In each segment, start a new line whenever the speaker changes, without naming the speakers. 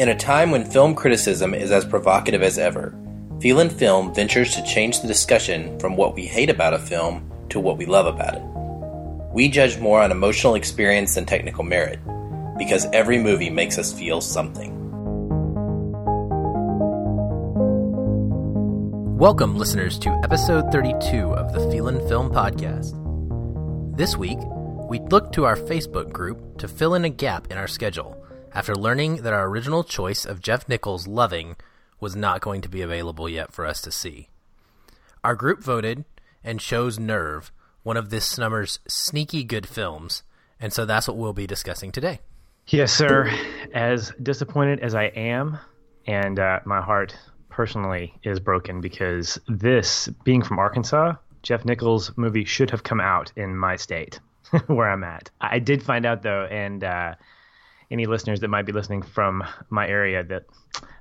In a time when film criticism is as provocative as ever, Feelin' Film ventures to change the discussion from what we hate about a film to what we love about it. We judge more on emotional experience than technical merit, because every movie makes us feel something.
Welcome, listeners, to episode 32 of the Feelin' Film Podcast. This week, we look to our Facebook group to fill in a gap in our schedule after learning that our original choice of Jeff Nichols' Loving was not going to be available yet for us to see. Our group voted and chose Nerve, one of this summer's sneaky good films, and so that's what we'll be discussing today.
Yes, sir. As disappointed as I am, and uh, my heart personally is broken because this, being from Arkansas, Jeff Nichols' movie should have come out in my state where I'm at. I did find out though, and uh, any listeners that might be listening from my area that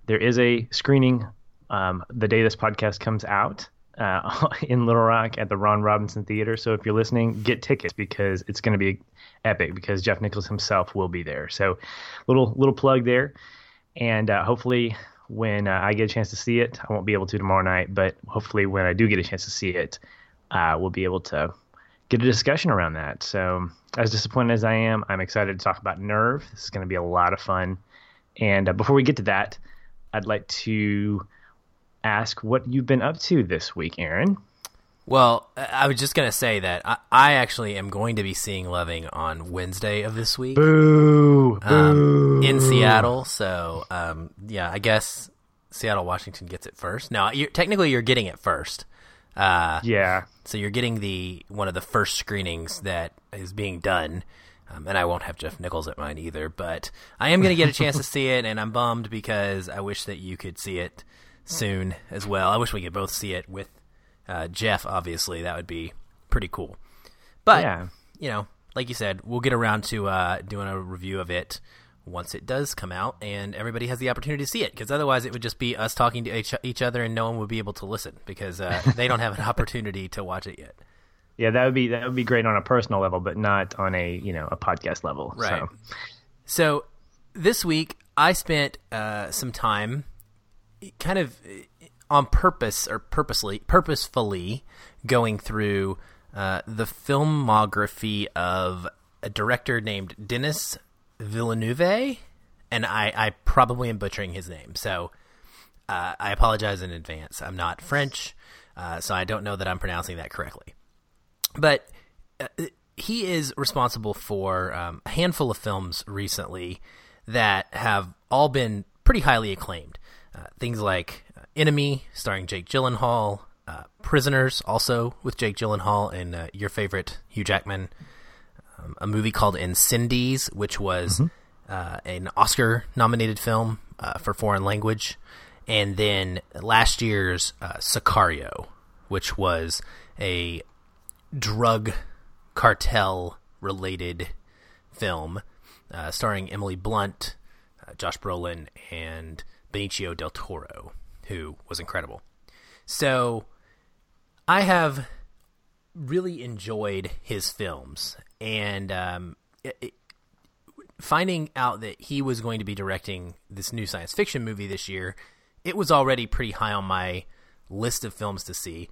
there is a screening um, the day this podcast comes out uh, in Little Rock at the Ron Robinson Theater. So if you're listening, get tickets because it's going to be epic because Jeff Nichols himself will be there. So little little plug there, and uh, hopefully when uh, I get a chance to see it, I won't be able to tomorrow night, but hopefully when I do get a chance to see it, uh, we'll be able to get a discussion around that. So, as disappointed as I am, I'm excited to talk about Nerve. This is going to be a lot of fun. And uh, before we get to that, I'd like to ask what you've been up to this week, Aaron.
Well, I was just going to say that I, I, actually am going to be seeing Loving on Wednesday of this week.
Boo!
Um, in Seattle. So, um, yeah, I guess Seattle, Washington gets it first. Now, you're, technically, you're getting it first.
Uh, yeah.
So you're getting the one of the first screenings that is being done. Um, and I won't have Jeff Nichols at mine either, but I am going to get a chance to see it, and I'm bummed because I wish that you could see it soon as well. I wish we could both see it with uh, Jeff. Obviously, that would be pretty cool. But yeah. you know, like you said, we'll get around to uh, doing a review of it once it does come out and everybody has the opportunity to see it. Because otherwise it would just be us talking to each, each other and no one would be able to listen because uh, they don't have an opportunity to watch it yet.
Yeah that would be that would be great on a personal level but not on a you know a podcast level
right. So, so this week i spent uh, some time kind of uh, on purpose or purposely purposefully going through uh, the filmography of a director named Denis Villeneuve, and I, I probably am butchering his name, so uh, I apologize in advance. I'm not French, uh, so I don't know that I'm pronouncing that correctly. But uh, he is responsible for um, a handful of films recently that have all been pretty highly acclaimed. Uh, things like uh, Enemy, starring Jake Gyllenhaal, uh, Prisoners, also with Jake Gyllenhaal and your favorite Hugh Jackman um, a movie called Incendies, which was mm-hmm. uh, an Oscar nominated film uh, for foreign language, and then last year's uh, Sicario, which was a drug cartel related film uh, starring Emily Blunt, uh, Josh Brolin, and Benicio del Toro, who was incredible. So I have really enjoyed his films, and um, it, it, finding out that he was going to be directing this new science fiction movie this year, it was already pretty high on my list of films to see.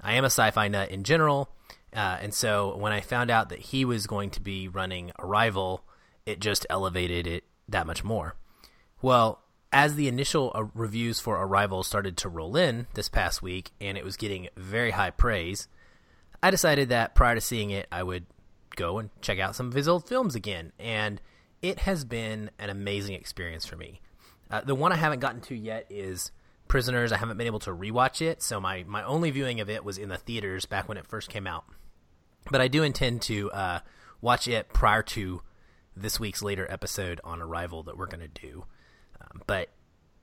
I am a sci-fi nut in general, uh, and so when I found out that he was going to be running Arrival, it just elevated it that much more. Well, as the initial uh, reviews for Arrival started to roll in this past week, and it was getting very high praise, I decided that prior to seeing it, I would go and check out some of his old films again. And it has been an amazing experience for me. Uh, the one I haven't gotten to yet is Prisoners. I haven't been able to rewatch it, so my, my only viewing of it was in the theaters back when it first came out. But I do intend to uh, watch it prior to this week's later episode on Arrival that we're going to do. Um, but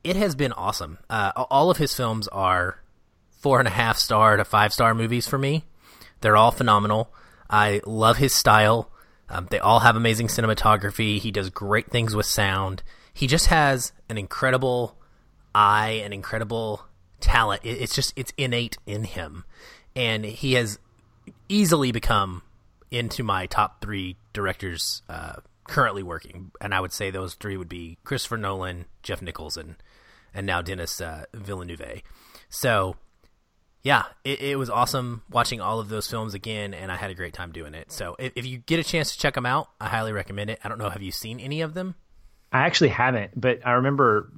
it has been awesome. Uh, all of his films are four and a half star to five star movies for me. They're all phenomenal. I love his style. Um, they all have amazing cinematography. He does great things with sound. He just has an incredible eye, an incredible talent. It's just it's innate in him, and he has easily become into my top three directors uh, currently working, and I would say those three would be Christopher Nolan, Jeff Nichols, and and now Denis uh, Villeneuve. So yeah, it, it, was awesome watching all of those films again, and I had a great time doing it. So if, if, you get a chance to check them out, I highly recommend it. I don't know, have you seen any of them?
I actually haven't, but I remember,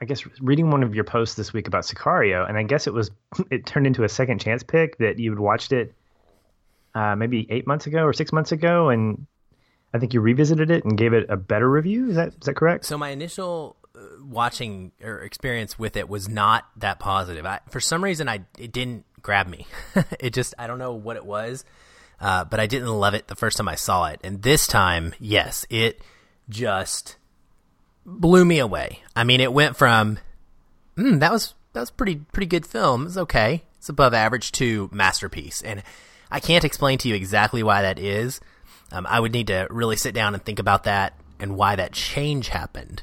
I guess, reading one of your posts this week about Sicario, and I guess it was it turned into a second chance pick that you had watched it uh, maybe eight months ago or six months ago, and I think you revisited it and gave it a better review. Is that is that correct?
So my initial watching or experience with it was not that positive. I, for some reason, I it didn't grab me. it just I don't know what it was, uh, but I didn't love it the first time I saw it, and this time, yes, it just blew me away. I mean, it went from mm, that was that was pretty pretty good film. It's okay. It's above average to masterpiece, and I can't explain to you exactly why that is. Um, I would need to really sit down and think about that and why that change happened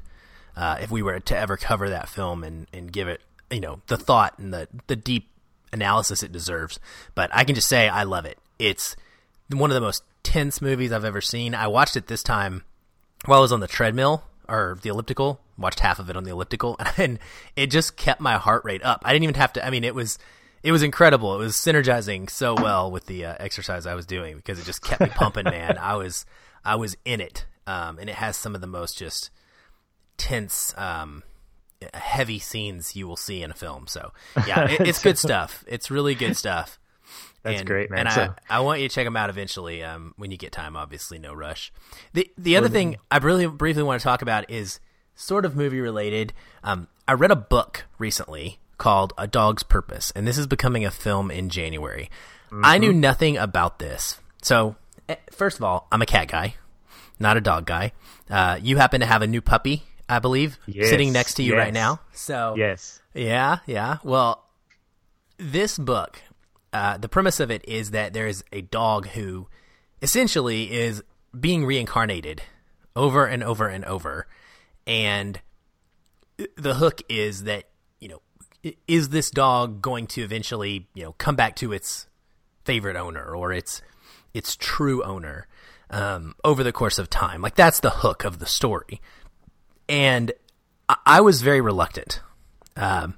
uh, if we were to ever cover that film and, and give it, you know, the thought and the, the deep analysis it deserves. But I can just say I love it. It's one of the most tense movies I've ever seen. I watched it this time while I was on the treadmill or the elliptical. Watched half of it on the elliptical, and it just kept my heart rate up. I didn't even have to. I mean, it was it was incredible. It was synergizing so well with the uh, exercise I was doing because it just kept me pumping. man, I was I was in it, um, and it has some of the most just tense, um, heavy scenes you will see in a film. So yeah, it, it's good stuff. It's really good stuff.
That's
and,
great, man.
And so, I, I want you to check them out eventually um, when you get time. Obviously, no rush. The the other thing I really briefly want to talk about is sort of movie related. Um, I read a book recently called A Dog's Purpose, and this is becoming a film in January. Mm-hmm. I knew nothing about this. So, eh, first of all, I'm a cat guy, not a dog guy. Uh, you happen to have a new puppy I believe, yes, sitting next to you
yes.
right now. So
yes,
yeah, yeah. Well, this book, uh, the premise of it is that there is a dog who essentially is being reincarnated over and over and over, and the hook is that you know is this dog going to eventually you know come back to its favorite owner or its its true owner um, over the course of time like that's the hook of the story and I was very reluctant. Um,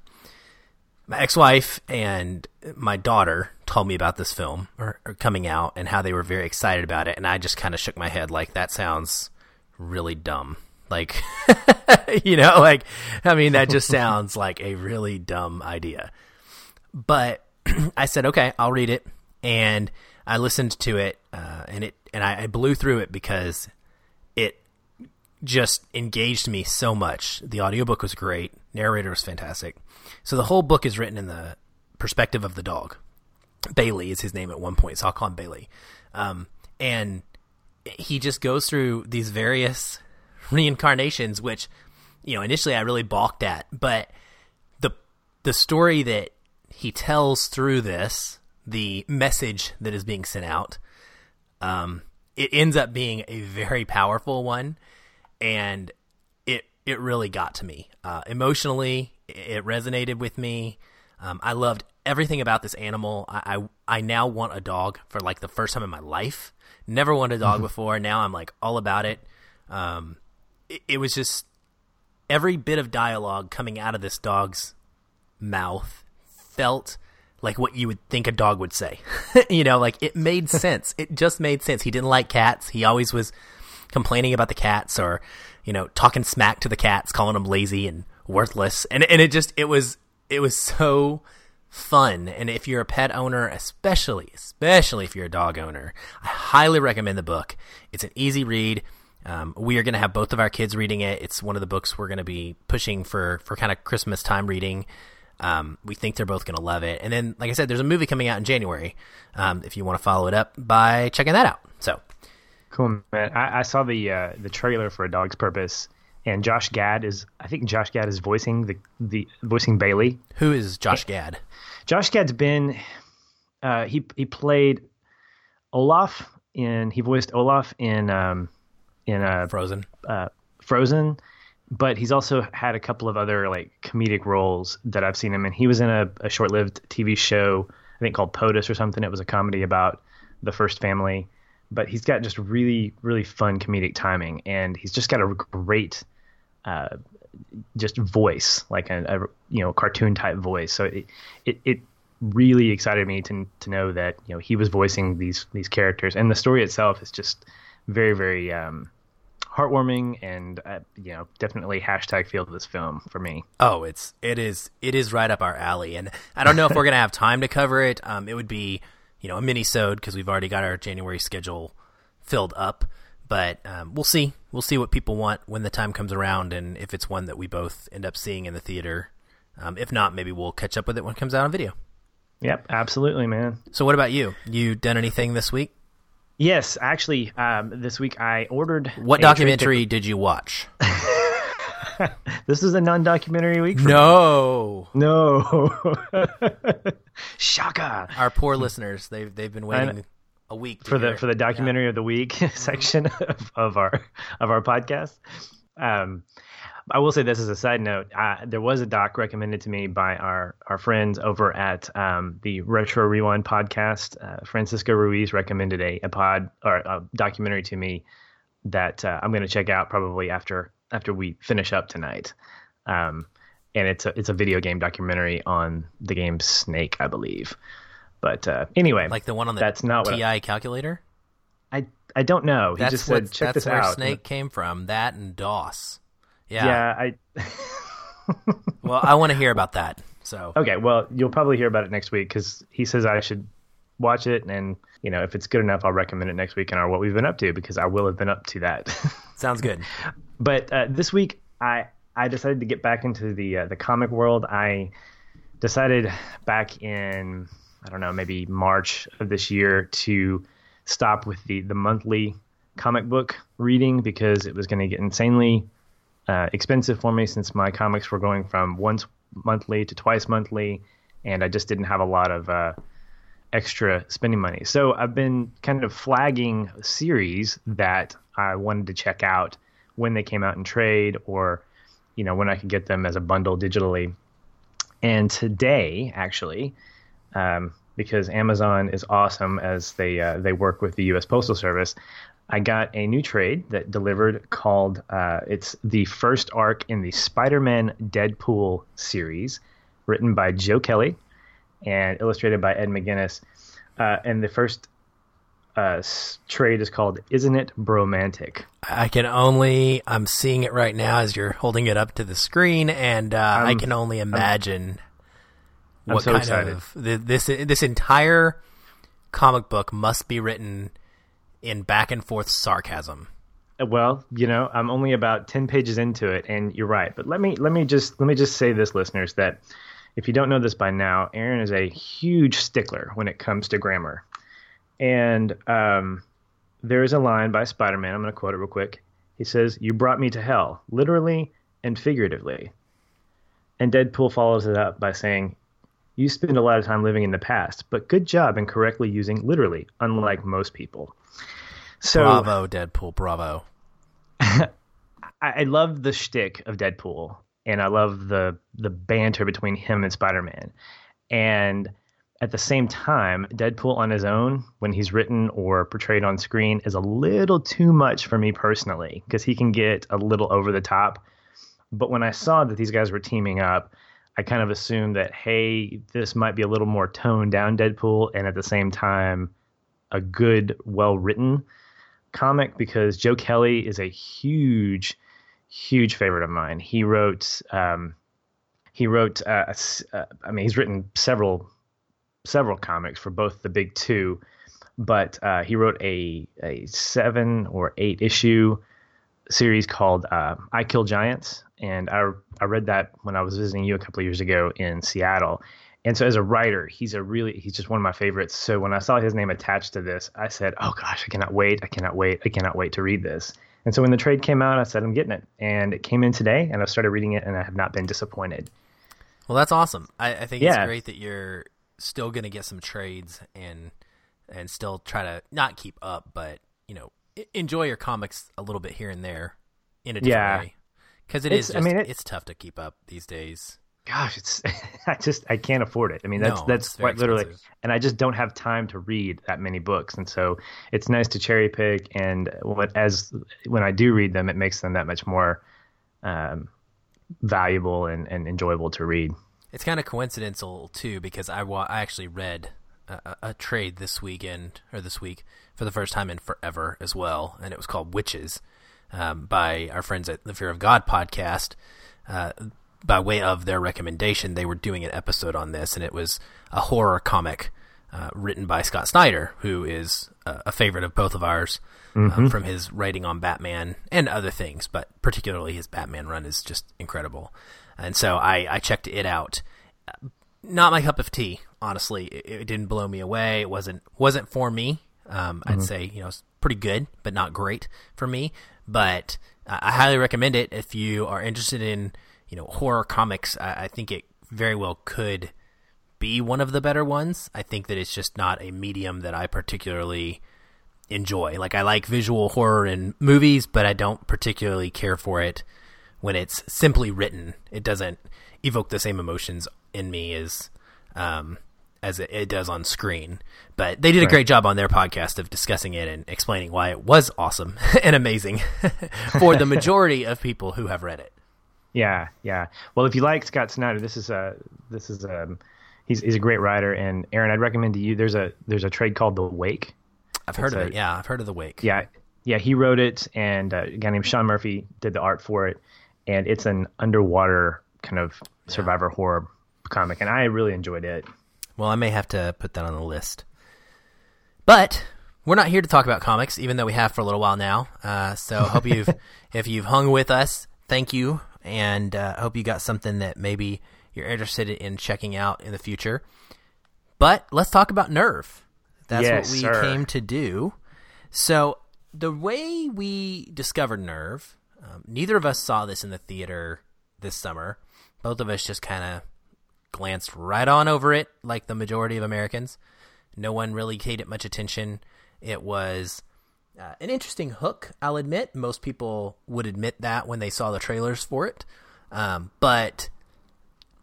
my ex-wife and my daughter told me about this film or, or, coming out and how they were very excited about it, and I just kind of shook my head like that sounds really dumb. Like, you know, like I mean, that just sounds like a really dumb idea. But I said, okay, I'll read it, and I listened to it, uh, and it and I, I blew through it because just engaged me so much. The audiobook was great. Narrator was fantastic. So the whole book is written in the perspective of the dog. Bailey is his name at one point, so I'll call him Bailey. Um, and he just goes through these various reincarnations, which, you know, initially I really balked at, but the the story that he tells through this, the message that is being sent out, um, it ends up being a very powerful one and it it really got to me uh, emotionally. It resonated with me. Um, I loved everything about this animal. I, I, I now want a dog for like the first time in my life. Never wanted a dog mm-hmm. before. Now I'm like all about it. Um, it, it was just every bit of dialogue coming out of this dog's mouth felt like what you would think a dog would say. you know, like it made sense. it just made sense. He didn't like cats. He always was complaining about the cats or you know talking smack to the cats, calling them lazy and worthless, and and it just it was it was so fun. And if you're a pet owner, especially especially if you're a dog owner, I highly recommend the book. It's an easy read. Um, we are going to have both of our kids reading it. It's one of the books we're going to be pushing for for kind of Christmas time reading. Um, we think they're both going to love it. And then, like I said, there's a movie coming out in January. Um, if you want to follow it up by checking that out.
Cool, man. I, I saw the uh, the trailer for A Dog's Purpose, and Josh Gad is. I think Josh Gad is voicing the the voicing Bailey.
Who is Josh Gad?
Josh Gad's been. Uh, he he played Olaf in. He voiced Olaf in um, in uh,
Frozen.
Uh, Frozen, but he's also had a couple of other like comedic roles that I've seen him in. He was in a, a short-lived TV show, I think called POTUS or something. It was a comedy about the first family but he's got just really really fun comedic timing, and he's just got a great. Uh, just voice, like a, a, you know cartoon type voice. So it, it it really excited me to to know that you know he was voicing these these characters, and the story itself is just very very um, heartwarming and uh, you know definitely hashtag feel this film for me.
Oh, it's it is it is right up our alley, and I don't know if we're gonna have time to cover it. Um, it would be you know a mini sode because we've already got our January schedule filled up, but um, we'll see we'll see what people want when the time comes around, and if it's one that we both end up seeing in the theater. Um, if not, maybe we'll catch up with it when it comes out on video.
Yep, absolutely, man.
So, what about you? You done anything this week?
Yes, actually, um, this week I ordered.
What documentary did you watch?
this is a non-documentary week.
no,
me. no. Shaka.
Our poor listeners, they've they've been waiting a week
for the for the documentary yeah. of the week section of, of, our of our podcast. Um, I will say this as a side note. Uh, there was a doc recommended to me by our our friends over at um, the Retro Rewind podcast. Uh, Francisco Ruiz recommended a, a pod or a documentary to me that uh, I'm going to check out probably after after we finish up tonight. Um, and it's a it's a video game documentary on the game Snake, I believe. But uh, anyway,
like the one on the
that's not
TI
I,
calculator.
I I don't know.
That's
he just said check
that's
this
where
out.
Snake came from. That and DOS. Yeah.
Yeah, I.
well, I want to hear about that. So
okay, well, you'll probably hear about it next week because he says I should watch it, and you know, if it's good enough, I'll recommend it next week in our what we've been up to because I will have been up to that.
Sounds good.
but uh, this week, I I decided to get back into the uh, the comic world. I decided back in I don't know maybe March of this year to stop with the the monthly comic book reading because it was going to get insanely uh, expensive for me since my comics were going from once monthly to twice monthly, and I just didn't have a lot of uh, extra spending money. So I've been kind of flagging series that I wanted to check out when they came out in trade or you know when I could get them as a bundle digitally. And today, actually, um, because Amazon is awesome as they uh, they work with the U.S. Postal Service, I got a new trade that delivered called uh, it's the first arc in the Spider-Man Deadpool series, written by Joe Kelly and illustrated by Ed McGuinness. Uh, and the first uh, trade is called "Isn't It Bromantic?"
I can only I'm seeing it right now as you're holding it up to the screen, and uh, I can only imagine
I'm,
what
so
kind
excited.
of this this entire comic book must be written in back and forth sarcasm.
Well, you know, I'm only about 10 pages into it and you're right. But let me let me just let me just say this listeners that if you don't know this by now, Aaron is a huge stickler when it comes to grammar. And um, there is a line by Spider-Man, I'm going to quote it real quick. He says, "You brought me to hell, literally and figuratively." And Deadpool follows it up by saying, "You spend a lot of time living in the past, but good job in correctly using literally, unlike most people." So
bravo, Deadpool, bravo.
I, I love the shtick of Deadpool, and I love the the banter between him and Spider Man. And at the same time, Deadpool on his own, when he's written or portrayed on screen, is a little too much for me personally because he can get a little over the top. But when I saw that these guys were teaming up, I kind of assumed that hey, this might be a little more toned down Deadpool, and at the same time, a good, well written comic because Joe Kelly is a huge, huge favorite of mine. He wrote, um, he wrote, uh, uh, I mean, he's written several, several comics for both the big two, but uh, he wrote a a seven or eight issue series called uh, I Kill Giants, and I I read that when I was visiting you a couple of years ago in Seattle. And so as a writer, he's a really he's just one of my favorites. So when I saw his name attached to this, I said, "Oh gosh, I cannot wait. I cannot wait. I cannot wait to read this." And so when the trade came out, I said, "I'm getting it." And it came in today, and I started reading it and I have not been disappointed.
Well, that's awesome. I, I think
Yeah.
it's great that you're still going to get some trades and and still try to not keep up, but you know, enjoy your comics a little bit here and there in a different
Yeah.
way. Because it
It's-
is
I mean, it-
it's tough to keep up these days.
Gosh, it's I just I can't afford it. I mean, that's
No,
that's quite literally, and I just don't have time to read that many books, and so it's nice to cherry pick. And what as when I do read them, it makes them that much more um, valuable and, and enjoyable to read.
It's kind of coincidental too because I wa- I actually read a, a- a trade this weekend or this week for the first time in forever as well, and it was called Wytches um, by our friends at the Fear of God podcast. Uh, by way of their recommendation, they were doing an episode on this, and it was a horror comic uh, written by Scott Snyder, who is uh, a favorite of both of ours um, from his writing on Batman and other things, but particularly his Batman run is just incredible. And so I, I checked it out. Not my cup of tea, honestly. It, it didn't blow me away. It wasn't wasn't for me. Um, I'd say you know it's pretty good, but not great for me. But uh, I highly recommend it if you are interested in you know horror comics. I, I think it very well could be one of the better ones. I think that it's just not a medium that I particularly enjoy. Like I like visual horror in movies, but I don't particularly care for it when it's simply written. It doesn't evoke the same emotions in me as um, as it, it does on screen. But they did a great job on their podcast of discussing it and explaining why it was awesome and amazing for the majority of people who have read it.
Yeah, yeah. Well, if you like Scott Snyder, this is a this is um he's he's a great writer. And Aaron, I'd recommend to you. There's a there's a trade called The Wake.
I've heard of
a-
it. Yeah, I've heard of the Wake.
Yeah, yeah. He wrote it, and uh, a guy named Sean Murphy did the art for it. And it's an underwater kind of survivor horror comic, and I really enjoyed it.
Well, I may have to put that on the list. But we're not here to talk about comics, even though we have for a little while now. Uh, so hope you've if you've hung with us, thank you, and uh, hope you got something that maybe you're interested in checking out in the future. But let's talk about Nerve. That's
Yes,
what we
sir.
came to do. So the way we discovered Nerve, um, neither of us saw this in the theater this summer. Both of us just kind of glanced right on over it, like the majority of Americans. No one really paid it much attention. It was uh, an interesting hook, I'll admit. Most people would admit that when they saw the trailers for it. Um, but,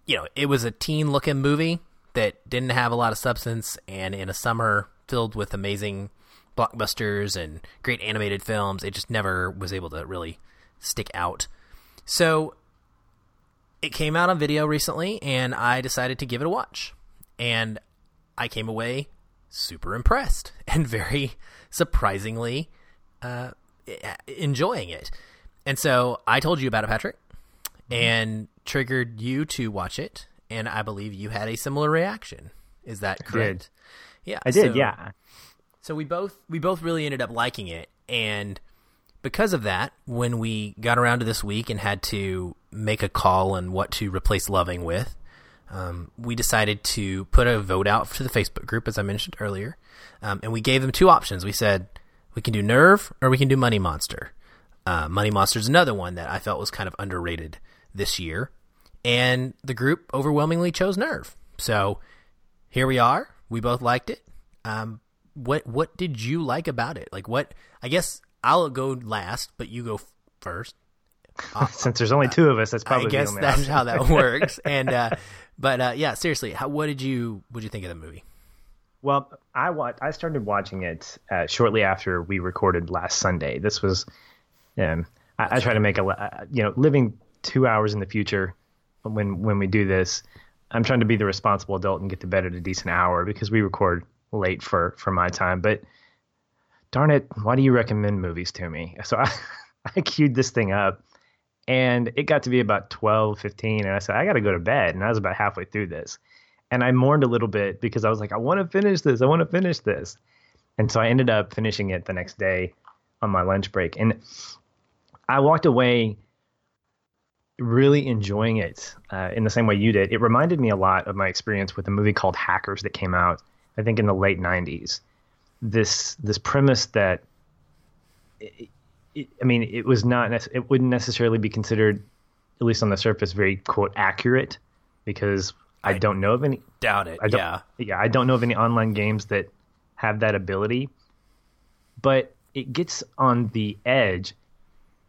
you know, it was a teen looking movie that didn't have a lot of substance, and in a summer filled with amazing blockbusters and great animated films, it just never was able to really stick out. So it came out on video recently, and I decided to give it a watch. And I came away super impressed and very surprisingly uh, enjoying it. And so I told you about it, Patrick, and triggered you to watch it. And I believe you had a similar reaction. Is that correct? Yeah,
I did,
so-
yeah.
so we both we both really ended up liking it, and because of that, when we got around to this week and had to make a call on what to replace loving with, um, we decided to put a vote out to the Facebook group, as I mentioned earlier, um, and we gave them two options. We said we can do Nerve or we can do Money Monster. Uh, Money Monster is another one that I felt was kind of underrated this year, and the group overwhelmingly chose Nerve. So here we are. We both liked it. Um, what what did you like about it? Like what? I guess I'll go last, but you go first.
Since there's only two of us, that's probably
I guess that's
option.
how that works. and uh, but uh, yeah, seriously, how, what did you what did you think of the movie?
Well, I wa- I started watching it uh, shortly after we recorded last Sunday. This was, um, I, I try to make a, uh, you know, living two hours in the future when when we do this. I'm trying to be the responsible adult and get to bed at a decent hour because we record late for for my time. But darn it, why do you recommend movies to me? So I I queued this thing up. And it got to be about 12, 15, and I said, I got to go to bed. And I was about halfway through this and I mourned a little bit because I was like, I want to finish this. I want to finish this. And so I ended up finishing it the next day on my lunch break. And I walked away really enjoying it uh, in the same way you did. It reminded me a lot of my experience with a movie called Hackers that came out, I think, in the late 90s. This this premise that, I mean, it was not, it wouldn't necessarily be considered, at least on the surface, very quote accurate because I don't know of any.
Doubt it.
I don't,
yeah.
yeah, I don't know of any online games that have that ability, but it gets on the edge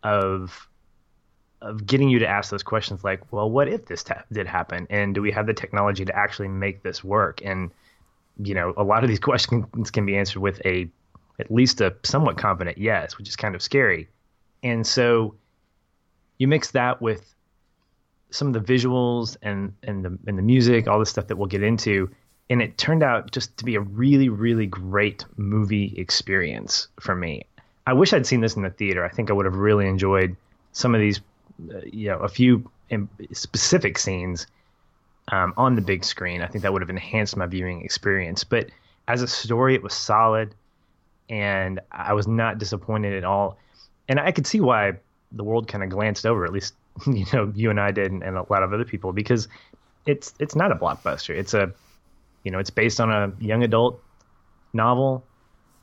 of of getting you to ask those questions like, well, what if this ta- did happen? And do we have the technology to actually make this work? And, you know, a lot of these questions can be answered with a, at least a somewhat confident yes, which is kind of scary. And so you mix that with some of the visuals and, and the, and the music, all the stuff that we'll get into. And it turned out just to be a really, really great movie experience for me. I wish I'd seen this in the theater. I think I would have really enjoyed some of these uh, you know a few specific scenes um, on the big screen. I think that would have enhanced my viewing experience. But as a story, it was solid, and I was not disappointed at all. And I could see why the world kind of glanced over, at least you know you and I did, and, and a lot of other people, because it's it's not a blockbuster. It's a you know it's based on a young adult novel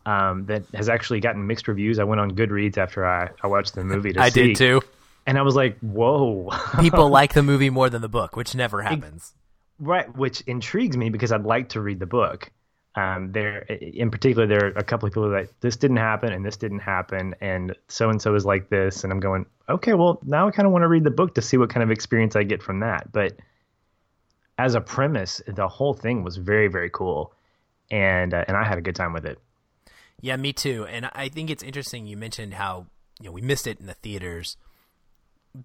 um, that has actually gotten mixed reviews. I went on Goodreads after I, I watched the movie to
I
see.
did too.
And I was like, whoa.
People like the movie more than the book, which never happens.
Right, which intrigues me because I'd like to read the book. Um, there, in particular, there are a couple of people that this didn't happen and this didn't happen, and so and so is like this, and I'm going, okay, well, now I kind of want to read the book to see what kind of experience I get from that. But as a premise, the whole thing was very, very cool, and uh, and I had a good time with it.
Yeah, me too. And I think it's interesting you mentioned how you know we missed it in the theaters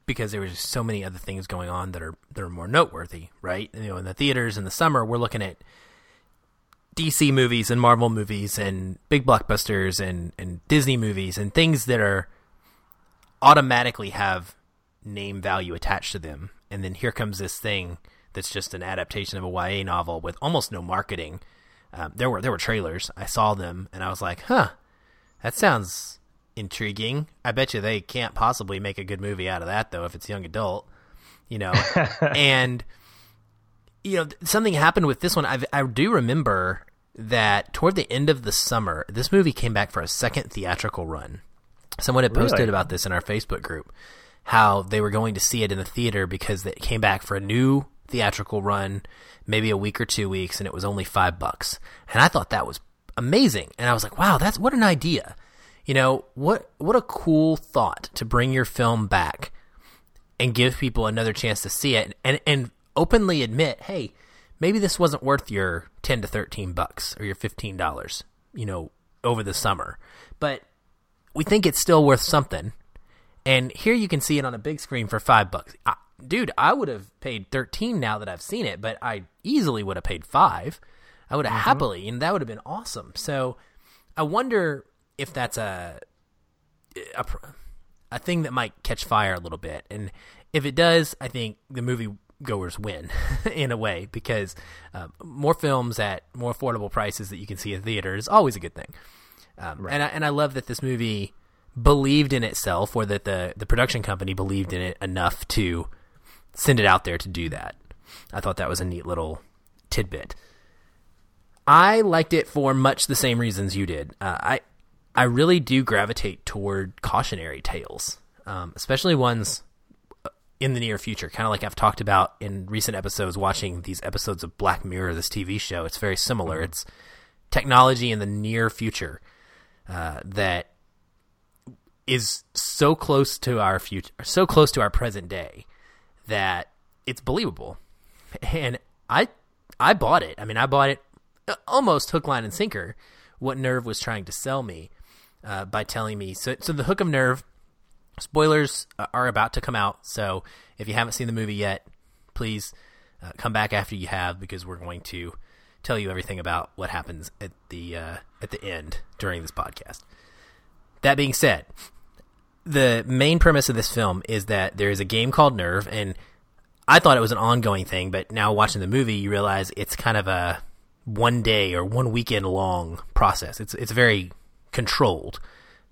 because there was so many other things going on that are that are more noteworthy, right? You know, in the theaters in the summer, we're looking at DC movies and Marvel movies and big blockbusters and and Disney movies and things that are automatically have name value attached to them. And then here comes this thing that's just an adaptation of a YA novel with almost no marketing. Um, there were there were trailers. I saw them and I was like, "Huh, that sounds intriguing. I bet you they can't possibly make a good movie out of that though if it's young adult, you know. and you know, something happened with this one. I I do remember that toward the end of the summer, this movie came back for a second theatrical run. Someone had posted
Really?
about this in our Facebook group, how they were going to see it in the theater because it came back for a new theatrical run, maybe a week or two weeks, and it was only five bucks. And I thought that was amazing. And I was like, wow, that's what an idea. You know, what what a cool thought to bring your film back and give people another chance to see it and and openly admit, hey, maybe this wasn't worth your 10 to 13 bucks or your $15, you know, over the summer. But we think it's still worth something. And here you can see it on a big screen for 5 bucks. I, dude, I would have paid 13 now that I've seen it, but I easily would have paid 5. I would have mm-hmm. happily, and that would have been awesome. So I wonder if that's a, a a thing that might catch fire a little bit. And if it does, I think the movie goers win in a way because uh, more films at more affordable prices that you can see in theaters is always a good thing. Um, And I, and I love that this movie believed in itself, or that the the production company believed in it enough to send it out there to do that. I thought that was a neat little tidbit. I liked it for much the same reasons you did. Uh, I I really do gravitate toward cautionary tales, um, especially ones in the near future. Kind of like I've talked about in recent episodes, watching these episodes of Black Mirror, this TV show. It's very similar. It's technology in the near future uh, that is so close to our future, so close to our present day that it's believable. And I I bought it. I mean, I bought it uh, almost hook, line, and sinker. What Nerve was trying to sell me uh, by telling me. So, so the hook of Nerve spoilers uh, are about to come out. So if you haven't seen the movie yet, please uh, come back after you have because we're going to tell you everything about what happens at the uh, at the end during this podcast. That being said, the main premise of this film is that there is a game called Nerve, and I thought it was an ongoing thing, but now watching the movie, you realize it's kind of a one day or one weekend long process. It's it's very controlled.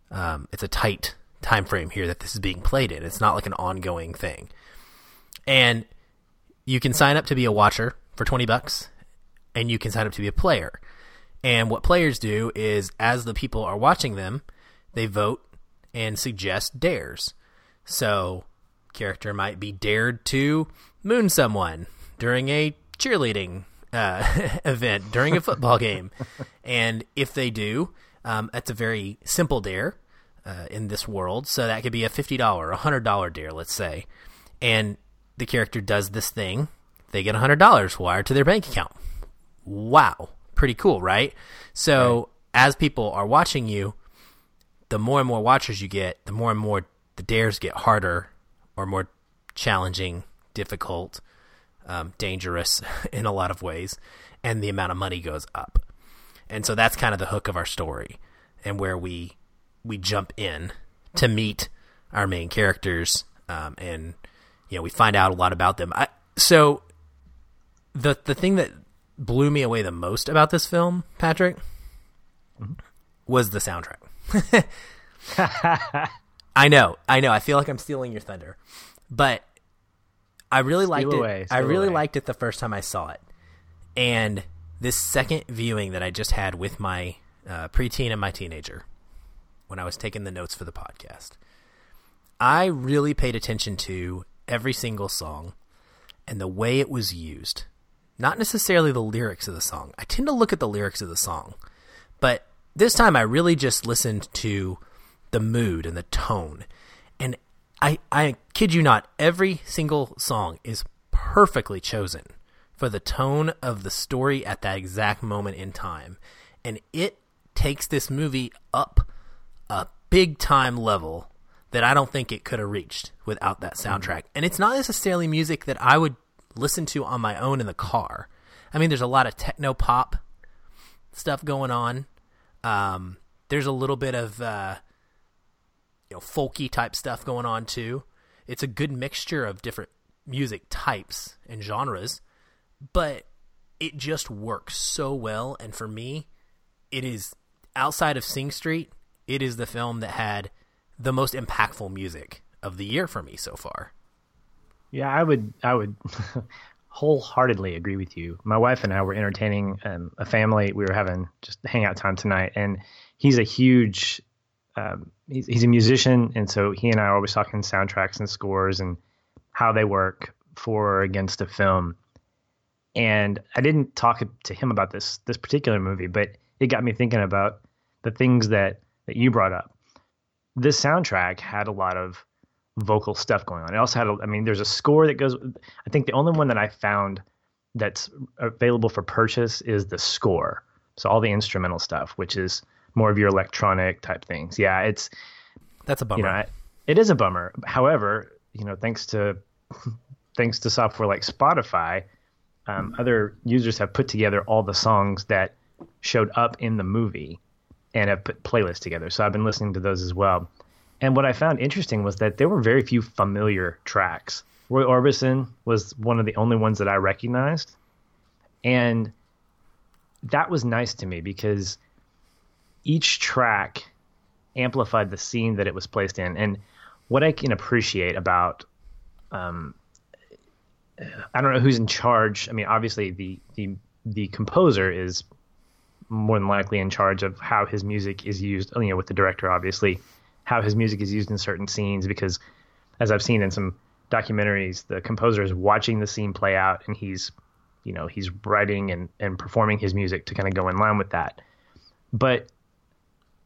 Um, it's a tight time frame here that this is being played in. It's not like an ongoing thing, and you can sign up to be a watcher for twenty bucks, and you can sign up to be a player. And what players do is, as the people are watching them, they vote and suggest dares. So, character might be dared to moon someone during a cheerleading uh, event during a football game, and if they do, um, that's a very simple dare. Uh, in this world. So that could be a fifty dollar, a hundred dollar deer, let's say, and the character does this thing. They get a hundred dollars wired to their bank account. Wow, pretty cool, right? So right. as people are watching you, the more and more watchers you get, the more and more the dares get harder or more challenging, difficult, um, dangerous in a lot of ways, and the amount of money goes up. And so that's kind of the hook of our story, and where we we jump in to meet our main characters, um, and you know we find out a lot about them. I, so the the thing that blew me away the most about this film, Patrick, mm-hmm. was the soundtrack. I know, I know. I feel like I'm stealing your thunder, but I really Steal liked away, it. I really away. liked it the first time I saw it, and this second viewing that I just had with my uh, preteen and my teenager, when I was taking the notes for the podcast, I really paid attention to every single song and the way it was used. Not necessarily the lyrics of the song. I tend to look at the lyrics of the song, but this time I really just listened to the mood and the tone. And I, I kid you not, every single song is perfectly chosen for the tone of the story at that exact moment in time. And it takes this movie up a big time level that I don't think it could have reached without that soundtrack. And it's not necessarily music that I would listen to on my own in the car. I mean, there's a lot of techno pop stuff going on. Um, there's a little bit of uh, you know folky type stuff going on too. It's a good mixture of different music types and genres, but it just works so well. And for me, it is outside of Sing Street, it is the film that had the most impactful music of the year for me so far.
Yeah, I would, I would wholeheartedly agree with you. My wife and I were entertaining um, a family. We were having just hangout time tonight, and he's a huge um, he's, he's a musician, and so he and I are always talking soundtracks and scores and how they work for or against a film. And I didn't talk to him about this this particular movie, but it got me thinking about the things that that you brought up. This soundtrack had a lot of vocal stuff going on. It also had, a, I mean, there's a score that goes. I think the only one that I found that's available for purchase is the score. So all the instrumental stuff, which is more of your electronic type things. Yeah, it's
that's a bummer.
You know, it is a bummer. However, you know, thanks to thanks to software like Spotify, um, other users have put together all the songs that showed up in the movie and have put playlists together. So I've been listening to those as well. And what I found interesting was that there were very few familiar tracks. Roy Orbison was one of the only ones that I recognized. And that was nice to me because each track amplified the scene that it was placed in. And what I can appreciate about, um, I don't know who's in charge. I mean, obviously the the the composer is more than likely in charge of how his music is used. You know, with the director, obviously, how his music is used in certain scenes. Because, as I've seen in some documentaries, the composer is watching the scene play out, and he's, you know, he's writing and and performing his music to kind of go in line with that. But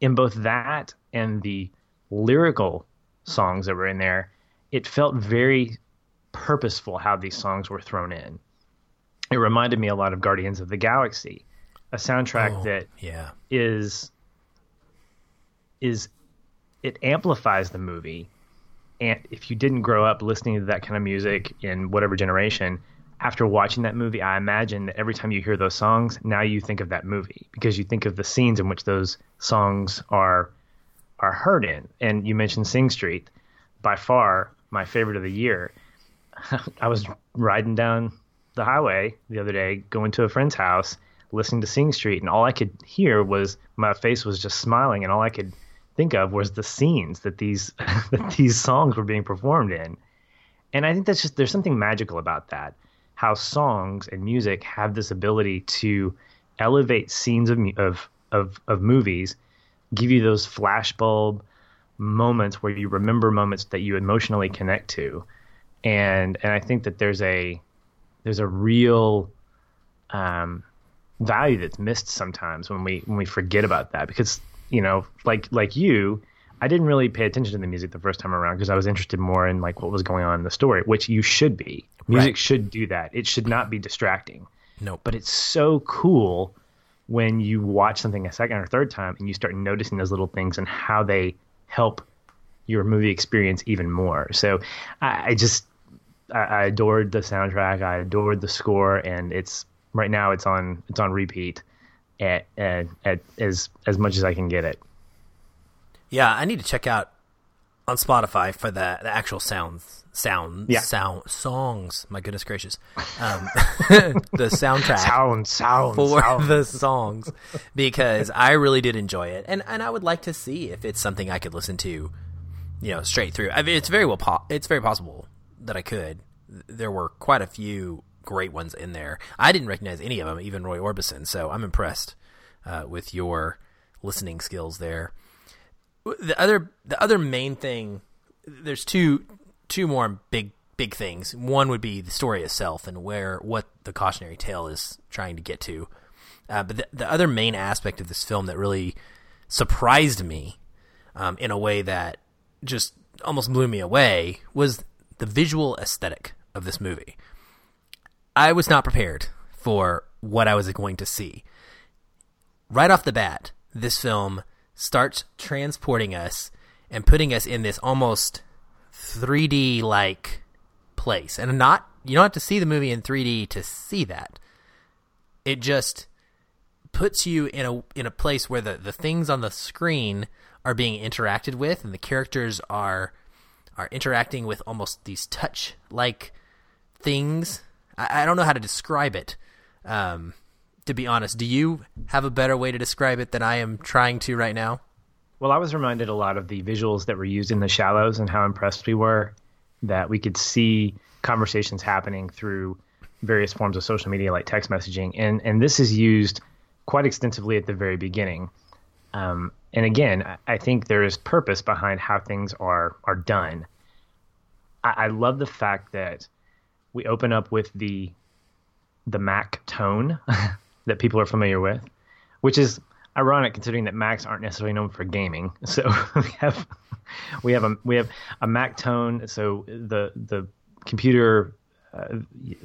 in both that and the lyrical songs that were in there, it felt very purposeful how these songs were thrown in. It reminded me a lot of Guardians of the Galaxy, a soundtrack oh, that
yeah.
is is it amplifies the movie. And if you didn't grow up listening to that kind of music in whatever generation, after watching that movie, I imagine that every time you hear those songs, now you think of that movie because you think of the scenes in which those songs are are heard in. And you mentioned Sing Street, by far my favorite of the year. I was riding down the highway the other day, going to a friend's house, listening to Sing Street, and all I could hear was my face was just smiling, and all I could think of was the scenes that these that these songs were being performed in. And I think that's just there's something magical about that how songs and music have this ability to elevate scenes of of of, of movies, give you those flashbulb moments where you remember moments that you emotionally connect to, and and I think that there's a there's a real um, value that's missed sometimes when we when we forget about that because you know like like you I didn't really pay attention to the music the first time around because I was interested more in like what was going on in the story, which you should be. Music
Right.
should do that. It should not be distracting.
Nope.
But it's so cool when you watch something a second or third time and you start noticing those little things and how they help your movie experience even more. So I, I just I, I adored the soundtrack. I adored the score, and it's right now it's on it's on repeat at at, at as as much as I can get it.
Yeah, I need to check out on Spotify for the, the actual sounds, sounds,
Yeah.
sound songs. My goodness gracious, um, the soundtrack
Sound, sound,
for
sound.
the songs because I really did enjoy it, and and I would like to see if it's something I could listen to, you know, straight through. I mean, it's very well, po- it's very possible that I could. There were quite a few great ones in there. I didn't recognize any of them, even Roy Orbison. So I'm impressed uh, with your listening skills there. The other, the other main thing, there's two, two more big, big things. One would be the story itself and where what the cautionary tale is trying to get to. Uh, but the, the other main aspect of this film that really surprised me um, in a way that just almost blew me away was the visual aesthetic of this movie. I was not prepared for what I was going to see. Right off the bat, this film starts transporting us and putting us in this almost 3D like place. And not you don't have to see the movie in 3D to see that. It just puts you in a in a place where the, the things on the screen are being interacted with and the characters are are interacting with almost these touch like things. I, I don't know how to describe it. Um, to be honest, do you have a better way to describe it than I am trying to right now?
Well, I was reminded a lot of the visuals that were used in The Shallows and how impressed we were that we could see conversations happening through various forms of social media like text messaging. And, and this is used quite extensively at the very beginning. Um, and again, I- think there is purpose behind how things are, are done. I, I love the fact that we open up with the the Mac tone that people are familiar with, which is ironic considering that Macs aren't necessarily known for gaming. So we have we have a we have a Mac tone. So the the computer, uh,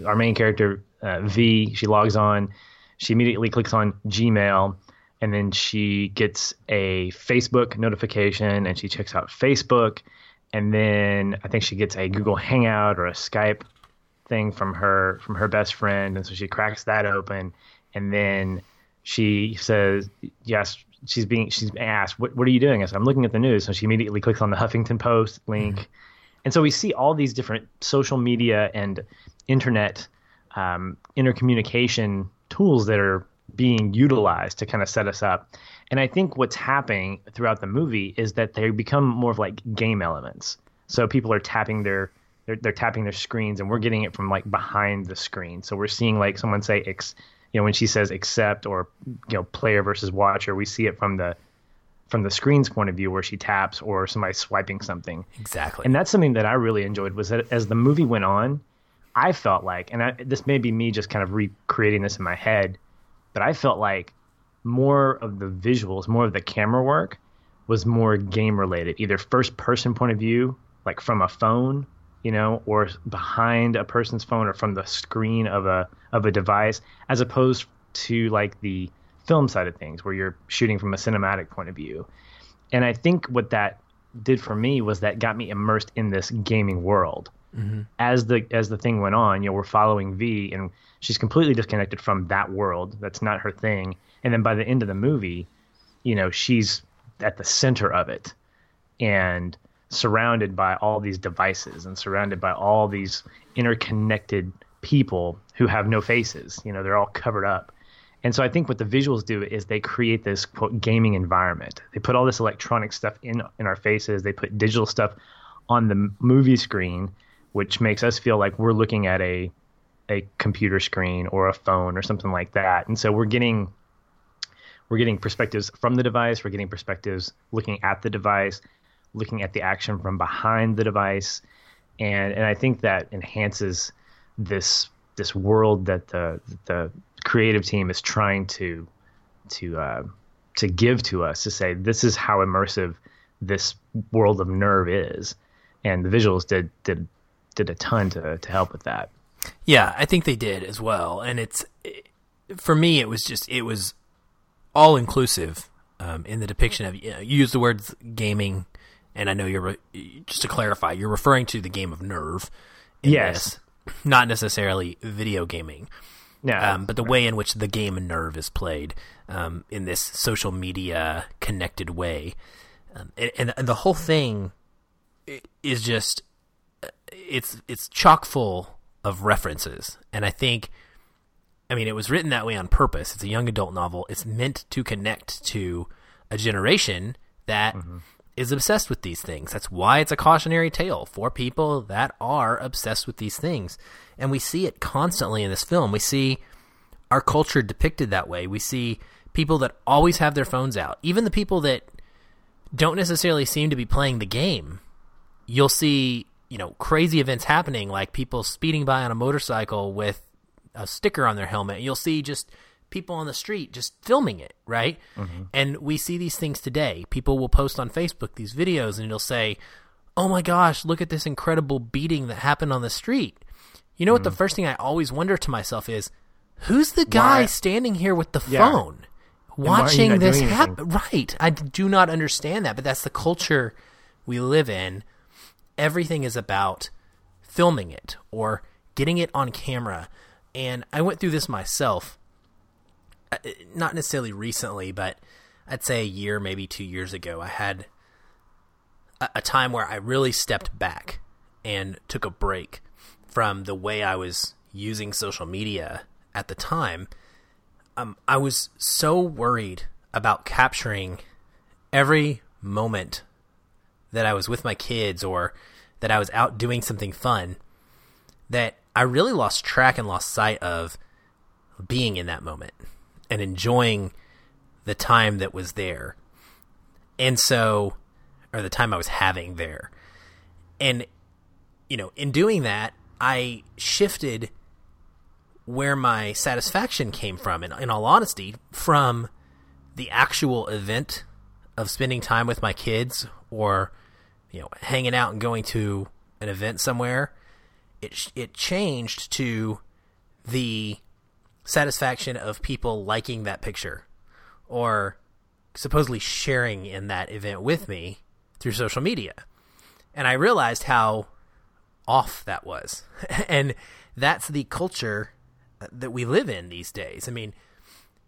our main character uh, V, she logs on, she immediately clicks on Gmail, and then she gets a Facebook notification, and she checks out Facebook, and then I think she gets a Google Hangout or a Skype thing from her from her best friend, and so she cracks that open, and then she says yes. She's being she's asked, "What what are you doing?" I said, "I'm looking at the news." So she immediately clicks on the Huffington Post link, and so we see all these different social media and internet um, intercommunication tools that are being utilized to kind of set us up. And I think what's happening throughout the movie is that they become more of like game elements. So people are tapping their they're, they're tapping their screens and we're getting it from like behind the screen. So we're seeing like someone say ex, you know when she says accept or you know player versus watcher, we see it from the from the screen's point of view where she taps or somebody swiping something.
Exactly.
And that's something that I really enjoyed was that as the movie went on, I felt like, and I, this may be me just kind of recreating this in my head, but I felt like more of the visuals, more of the camera work was more game related, either first person point of view, like from a phone, you know, or behind a person's phone or from the screen of a of a device, as opposed to like the film side of things where you're shooting from a cinematic point of view. And I think what that did for me was that got me immersed in this gaming world. Mm-hmm. As the as the thing went on, you know, we're following V, and she's completely disconnected from that world. That's not her thing. And then by the end of the movie, you know, she's at the center of it, and surrounded by all these devices, and surrounded by all these interconnected people who have no faces. You know, they're all covered up. And so I think what the visuals do is they create this quote gaming environment. They put all this electronic stuff in in our faces. They put digital stuff on the movie screen, which makes us feel like we're looking at a a computer screen or a phone or something like that. And so we're getting we're getting perspectives from the device. We're getting perspectives looking at the device, looking at the action from behind the device, and and I think that enhances this this world that the the creative team is trying to to uh, to give to us to say this is how immersive this world of nerve is, and the visuals did did did a ton to to help with that.
Yeah, I think they did as well, and it's for me it was just it was all inclusive um, in the depiction of you, know, you use the words gaming, and I know you're just to clarify you're referring to the game of Nerve.
Yes,
this, not necessarily video gaming.
Yeah,
um, but the way in which the game of Nerve is played um, in this social media connected way, um, and, and, and the whole thing is just it's it's chock full of references, and I think, I mean, it was written that way on purpose. It's a young adult novel. It's meant to connect to a generation that mm-hmm. Is obsessed with these things. That's why it's a cautionary tale for people that are obsessed with these things. And we see it constantly in this film. We see our culture depicted that way. We see people that always have their phones out, even the people that don't necessarily seem to be playing the game. You'll see, you know, crazy events happening like people speeding by on a motorcycle with a sticker on their helmet. You'll see just people on the street just filming it, right? Mm-hmm. And we see these things today. People will post on Facebook these videos and it'll say, "Oh my gosh, look at this incredible beating that happened on the street." You know mm-hmm. what the first thing I always wonder to myself is, who's the guy why? standing here with the yeah. phone watching this happen? Right. I do not understand that, but that's the culture we live in. Everything is about filming it or getting it on camera. And I went through this myself. Uh, not necessarily recently, but I'd say a year, maybe two years ago, I had a, a time where I really stepped back and took a break from the way I was using social media at the time, um, I was so worried about capturing every moment that I was with my kids or that I was out doing something fun that I really lost track and lost sight of being in that moment and enjoying the time that was there. And so, or the time I was having there. And, you know, in doing that, I shifted where my satisfaction came from, in, in all honesty, from the actual event of spending time with my kids or, you know, hanging out and going to an event somewhere. It, it changed to the satisfaction of people liking that picture or supposedly sharing in that event with me through social media. And I realized how off that was. and that's the culture that we live in these days. I mean,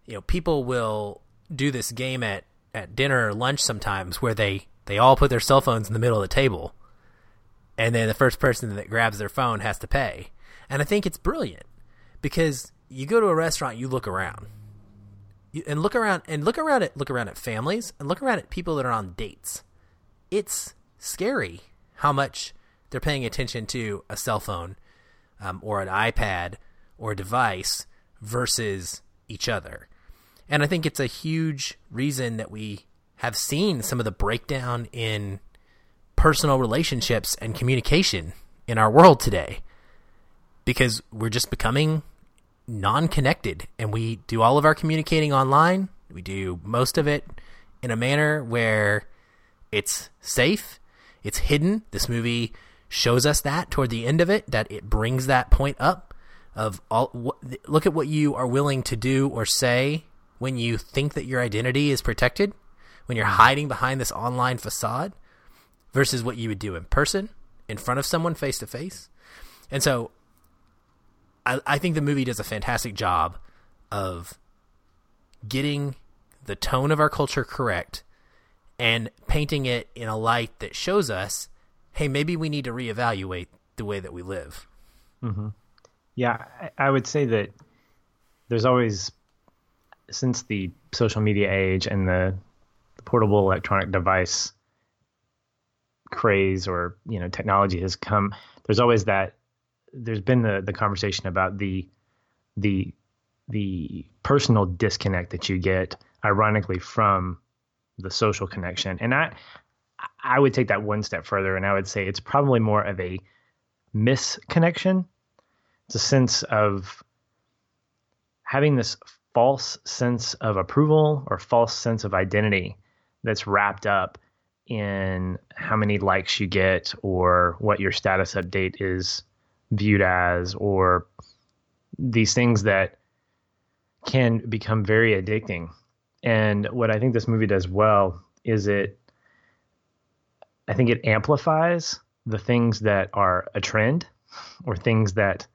you know, people will do this game at, at dinner or lunch sometimes where they, they all put their cell phones in the middle of the table and then the first person that grabs their phone has to pay. And I think it's brilliant because you go to a restaurant, you look around. You, and look around and look around at look around at families and look around at people that are on dates. It's scary how much they're paying attention to a cell phone um, or an iPad or a device versus each other. And I think it's a huge reason that we have seen some of the breakdown in personal relationships and communication in our world today because we're just becoming non connected and we do all of our communicating online. We do most of it in a manner where it's safe, it's hidden. This movie shows us that toward the end of it that it brings that point up of all what, look at what you are willing to do or say when you think that your identity is protected when you're mm-hmm. hiding behind this online facade versus what you would do in person in front of someone face to face and so I, I think the movie does a fantastic job of getting the tone of our culture correct and painting it in a light that shows us hey, maybe we need to reevaluate the way that we live.
Mm-hmm. Yeah, I would say that there's always, since the social media age and the, the portable electronic device craze or you know technology has come, there's always that. There's been the the conversation about the the the personal disconnect that you get, ironically, from the social connection. And I I would take that one step further and I would say it's probably more of a misconnection. It's a sense of having this false sense of approval or false sense of identity that's wrapped up in how many likes you get or what your status update is viewed as or these things that can become very addicting. And what I think this movie does well is it I think it amplifies the things that are a trend or things that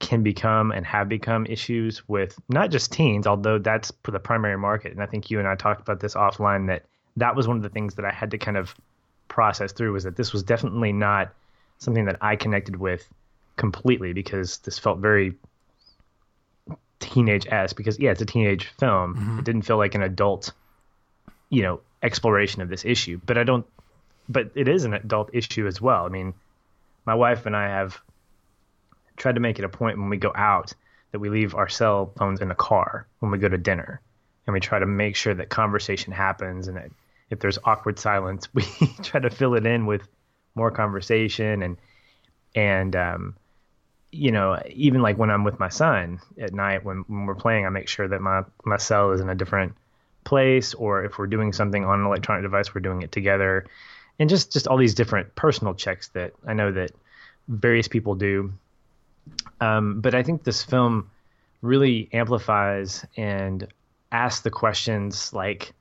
can become and have become issues with not just teens, although that's the primary market. And I think you and I talked about this offline that that was one of the things that I had to kind of process through was that this was definitely not something that I connected with completely because this felt very teenage esque because yeah, it's a teenage film. Mm-hmm. It didn't feel like an adult, you know, exploration of this issue. But I don't but it is an adult issue as well. I mean, my wife and I have tried to make it a point when we go out that we leave our cell phones in the car when we go to dinner. And we try to make sure that conversation happens and that if there's awkward silence, we try to fill it in with more conversation and and um, you know, even like when I'm with my son at night when, when we're playing, I make sure that my my cell is in a different place, or if we're doing something on an electronic device, we're doing it together, and just just all these different personal checks that I know that various people do. Um, but I think this film really amplifies and asks the questions like,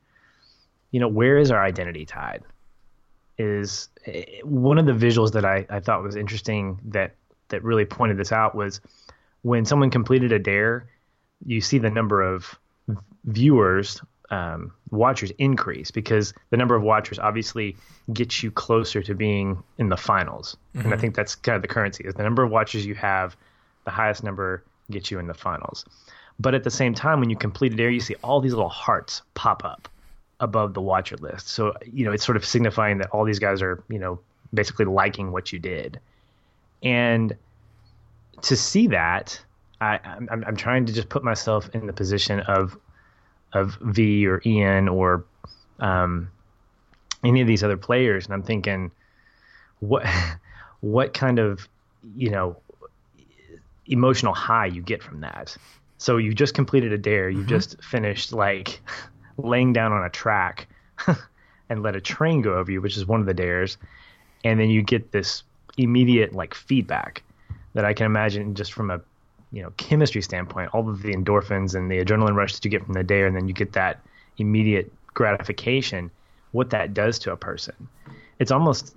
you know, where is our identity tied? Is eh, one of the visuals that I, I thought was interesting that that really pointed this out was when someone completed a dare, you see the number of viewers, um, watchers increase because the number of watchers obviously gets you closer to being in the finals. Mm-hmm. And I mm-hmm. think that's kind of the currency is the number of watchers you have, the highest number gets you in the finals. But at the same time, when you complete a dare, you see all these little hearts pop up above the watcher list. So, you know, it's sort of signifying that all these guys are, you know, basically liking what you did. And to see that, I, I'm, I'm trying to just put myself in the position of of V or Ian or um, any of these other players, and I'm thinking, what what kind of you know emotional high you get from that. So you just completed a dare, you mm-hmm. just finished like laying down on a track and let a train go over you, which is one of the dares, and then you get this immediate like feedback that I can imagine just from a you know chemistry standpoint, all of the endorphins and the adrenaline rush that you get from the dare, and then you get that immediate gratification. What that does to a person, it's almost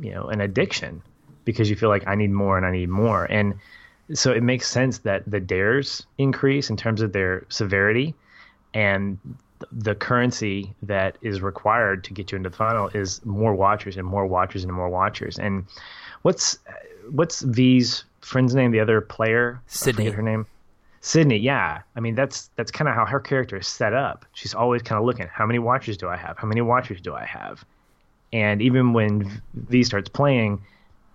you know an addiction because you feel like I need more and I need more, and so it makes sense that the dares increase in terms of their severity, and the currency that is required to get you into the final is more watchers and more watchers and more watchers. And what's what's V's friend's name? The other player,
Sydney.
her name. Sydney, yeah. I mean, that's that's kind of how her character is set up. She's always kind of looking, how many watchers do I have? How many watchers do I have? And even when V starts playing,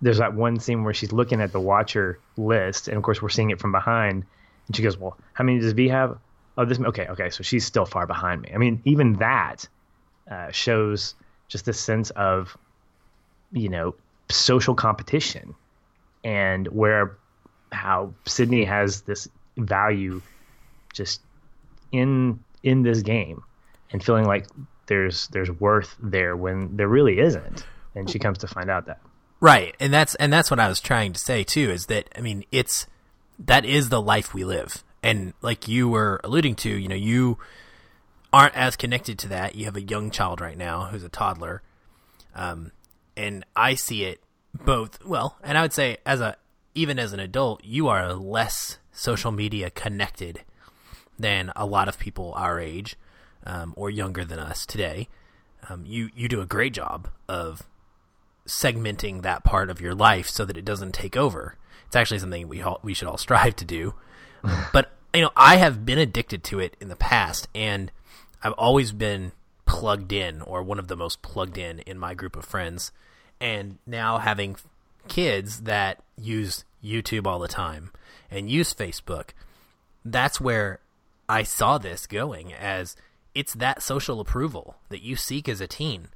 there's that one scene where she's looking at the watcher list, and of course we're seeing it from behind. And she goes, "Well, how many does V have? Oh, this. Okay, okay. So she's still far behind me. I mean, even that uh, shows just a sense of, you know, social competition and where how Sydney has this value just in in this game and feeling like there's there's worth there when there really isn't. And she comes to find out that.
Right. And that's and that's what I was trying to say too is that I mean it's that is the life we live. And like you were alluding to you know you aren't as connected to that. You have a young child right now who's a toddler. Um and I see it both well, and I would say as a even as an adult, you are less social media connected than a lot of people our age um, or younger than us today. Um, you you do a great job of segmenting that part of your life so that it doesn't take over. It's actually something we all, we should all strive to do. but you know, I have been addicted to it in the past, and I've always been plugged in, or one of the most plugged in in my group of friends and now having kids that use YouTube all the time and use Facebook, that's where I saw this going as it's that social approval that you seek as a teen.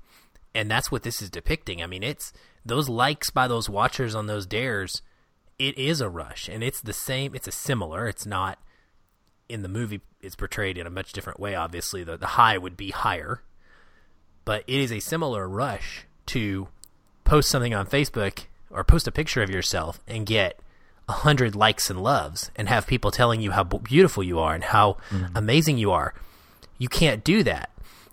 And that's what this is depicting. I mean, it's those likes by those watchers on those dares. It is a rush, and it's the same. It's a similar. It's not in the movie. It's portrayed in a much different way. Obviously, the the high would be higher, but it is a similar rush to post something on Facebook or post a picture of yourself and get a hundred likes and loves and have people telling you how beautiful you are and how mm-hmm. amazing you are. You can't do that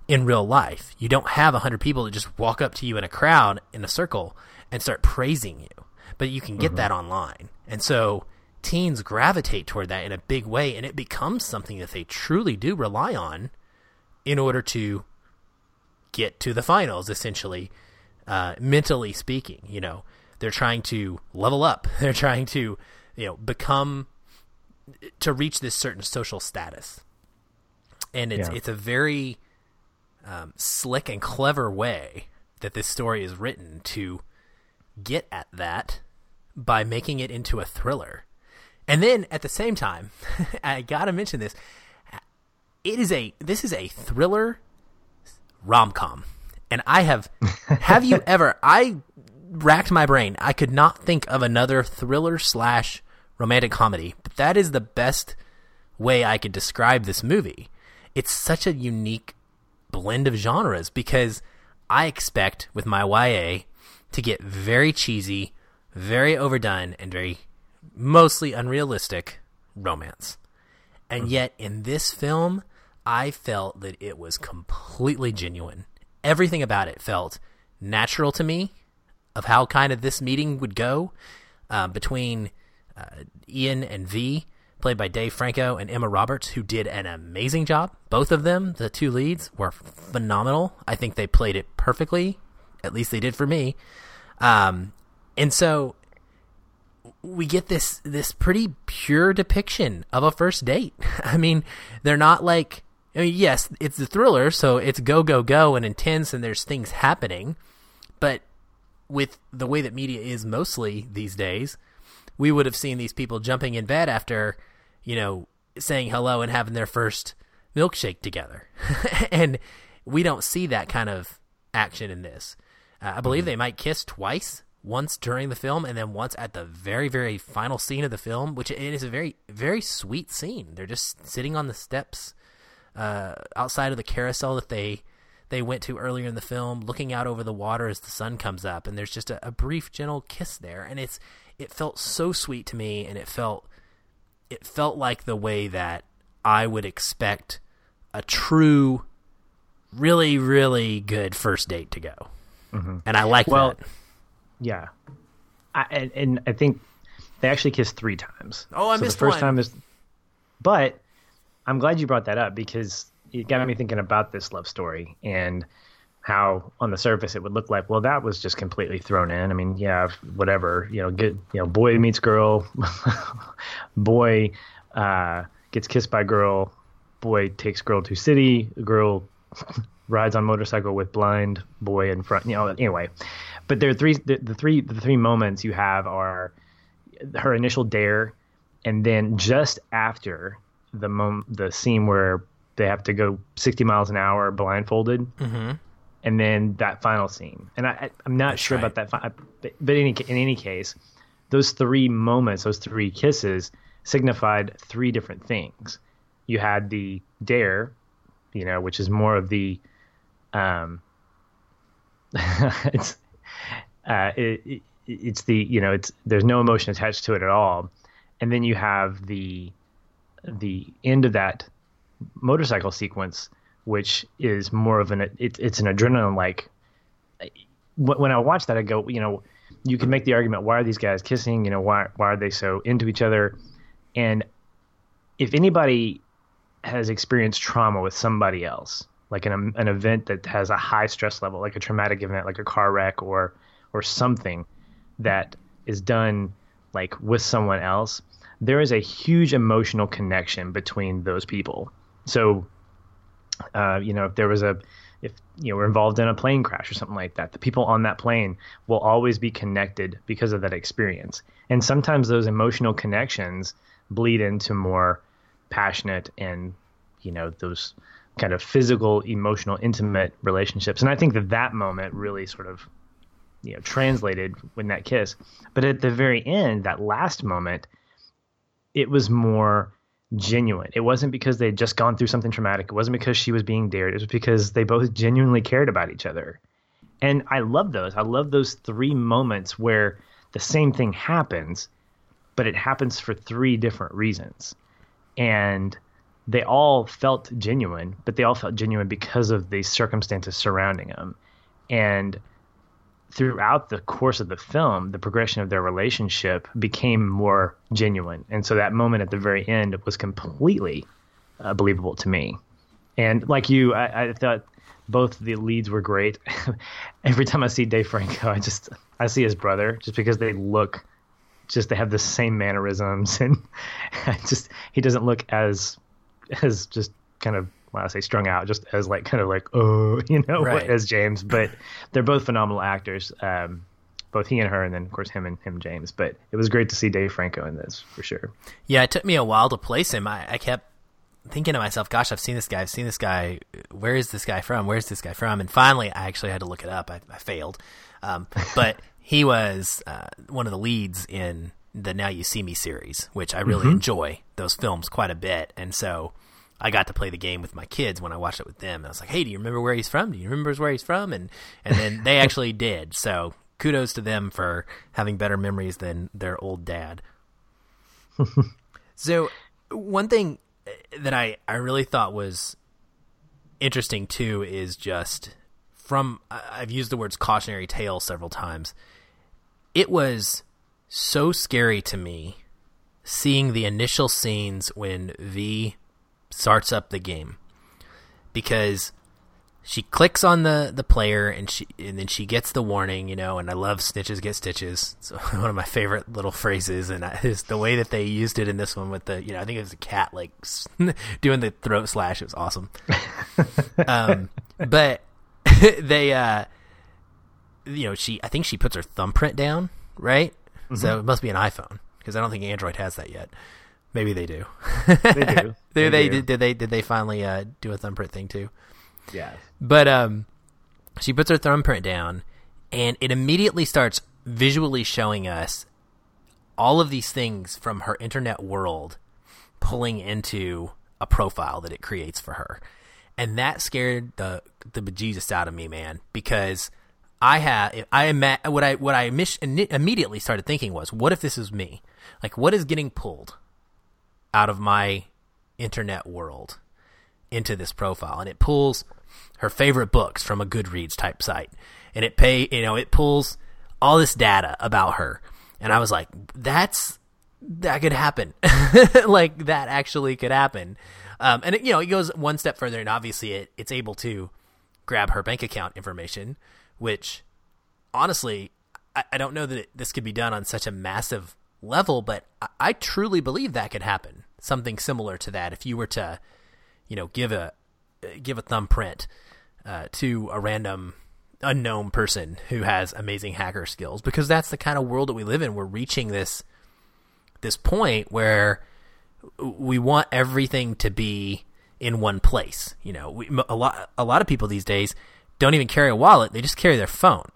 in real life. You don't have a hundred people that just walk up to you in a crowd in a circle and start praising you, but you can get mm-hmm. that online. And so teens gravitate toward that in a big way and it becomes something that they truly do rely on in order to get to the finals essentially uh, mentally speaking you know they're trying to level up they're trying to you know become to reach this certain social status and it's yeah. it's a very um, slick and clever way that this story is written to get at that by making it into a thriller and then at the same time, I gotta mention this. It is a this is a thriller rom com, and I have have you ever? I racked my brain. I could not think of another thriller slash romantic comedy, but that is the best way I could describe this movie. It's such a unique blend of genres because I expect with my YA to get very cheesy, very overdone, and very mostly unrealistic romance. And mm-hmm. yet, in this film, I felt that it was completely genuine. Everything about it felt natural to me of how kind of this meeting would go uh, between uh, Ian and V, played by Dave Franco and Emma Roberts, who did an amazing job. Both of them, the two leads, were phenomenal. I think they played it perfectly. At least they did for me. Um, and so we get this this pretty pure depiction of a first date. I mean, they're not like I mean, yes, it's a thriller, so it's go go go and intense and there's things happening, but with the way that media is mostly these days, we would have seen these people jumping in bed after, you know, saying hello and having their first milkshake together. and we don't see that kind of action in this. Uh, I believe mm-hmm. they might kiss twice once during the film and then once at the very very final scene of the film which it is a very very sweet scene they're just sitting on the steps uh, outside of the carousel that they they went to earlier in the film looking out over the water as the sun comes up and there's just a, a brief gentle kiss there and it's it felt so sweet to me and it felt it felt like the way that I would expect a true really really good first date to go mm-hmm. and I like well, that
yeah, I, and, and I think they actually kissed three times.
Oh, I so missed
the first
one.
time is, but I'm glad you brought that up because it got me thinking about this love story and how on the surface it would look like. Well, that was just completely thrown in. I mean, yeah, whatever. You know, get you know, boy meets girl, boy uh, gets kissed by girl, boy takes girl to city, girl rides on motorcycle with blind boy in front. You know, anyway, but there are three the, the three the three moments you have are her initial dare, and then just after the mom the scene where they have to go 60 miles an hour blindfolded. Mm-hmm. And then that final scene, and I, am not That's sure right. about that. Fi- but, but in, in any case, those three moments, those three kisses, signified three different things. You had the dare, you know, which is more of the, um, it's uh, it, it, it's the you know it's there's no emotion attached to it at all, and then you have the the end of that motorcycle sequence, which is more of an it, it's an adrenaline like. When I watch that, I go, you know, you can make the argument: why are these guys kissing? You know, why why are they so into each other? And if anybody has experienced trauma with somebody else, like an an event that has a high stress level, like a traumatic event, like a car wreck or or something that is done like with someone else, there is a huge emotional connection between those people. So, uh, you know, if there was a, if you know, we're involved in a plane crash or something like that, the people on that plane will always be connected because of that experience. And sometimes those emotional connections bleed into more passionate and, you know, those kind of physical, emotional, intimate relationships. And I think that that moment really sort of you know translated when that kiss but at the very end that last moment it was more genuine. It wasn't because they'd just gone through something traumatic. It wasn't because she was being dared. It was because they both genuinely cared about each other. And I love those. I love those three moments where the same thing happens, but it happens for three different reasons. And they all felt genuine, but they all felt genuine because of the circumstances surrounding them. And throughout the course of the film, the progression of their relationship became more genuine. And so that moment at the very end was completely uh, believable to me. And like you, I, I thought both the leads were great. Every time I see Dave Franco, I just I see his brother just because they look just they have the same mannerisms and just he doesn't look as as just kind of when I say strung out, just as like kind of like oh, you know, right. as James. But they're both phenomenal actors, um, both he and her, and then of course him and him James. But it was great to see Dave Franco in this for sure.
Yeah, it took me a while to place him. I, I kept thinking to myself, "Gosh, I've seen this guy. I've seen this guy. Where is this guy from? Where's this guy from?" And finally, I actually had to look it up. I, I failed, um, but he was uh, one of the leads in the Now You See Me series, which I really mm-hmm. enjoy those films quite a bit, and so I got to play the game with my kids when I watched it with them. I was like, "Hey, do you remember where he's from? Do you remember where he's from?" And and then they actually did. So kudos to them for having better memories than their old dad. so one thing that I I really thought was interesting too is just from I've used the words cautionary tale several times. It was so scary to me seeing the initial scenes when V starts up the game because she clicks on the the player and she and then she gets the warning, you know. And I love snitches get stitches. It's one of my favorite little phrases, and is the way that they used it in this one with the you know I think it was a cat like doing the throat slash. It was awesome. um, but they uh, you know she I think she puts her thumbprint down right, mm-hmm. so it must be an iPhone because I don't think Android has that yet. Maybe they do.
they do.
they, they, Did, did, they did they finally uh, do a thumbprint thing too?
Yeah.
But um, she puts her thumbprint down, and it immediately starts visually showing us all of these things from her internet world pulling into a profile that it creates for her. And that scared the the bejesus out of me, man, because I have I am what I what I immediately started thinking was, what if this is me? Like, what is getting pulled out of my internet world into this profile. And it pulls her favorite books from a Goodreads type site. And it pay you know it pulls all this data about her. And I was like that's that could happen. Like that actually could happen. Um, and it, you know it goes one step further and obviously it, it's able to grab her bank account information which honestly I, I don't know that it, this could be done on such a massive level, but I, I truly believe that could happen. Something similar to that, if you were to, you know, give a give a thumbprint uh, to a random unknown person who has amazing hacker skills, because that's the kind of world that we live in. We're reaching this this point where we want everything to be in one place. You know, we, a lot a lot of people these days don't even carry a wallet; they just carry their phone,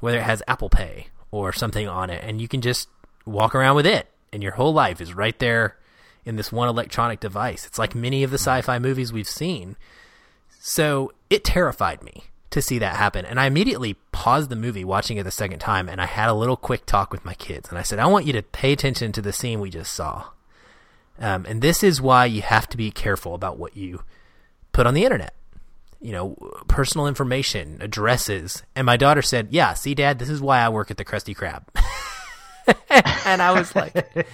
whether it has Apple Pay or something on it, and you can just walk around with it, and your whole life is right there in this one electronic device. It's like many of the sci fi movies we've seen. So it terrified me to see that happen. And I immediately paused the movie watching it the second time and I had a little quick talk with my kids. And I said, I want you to pay attention to the scene we just saw. Um, and this is why you have to be careful about what you put on the internet. You know, personal information, addresses. And my daughter said, Yeah, see, Dad, this is why I work at the Krusty Krab. and I was like,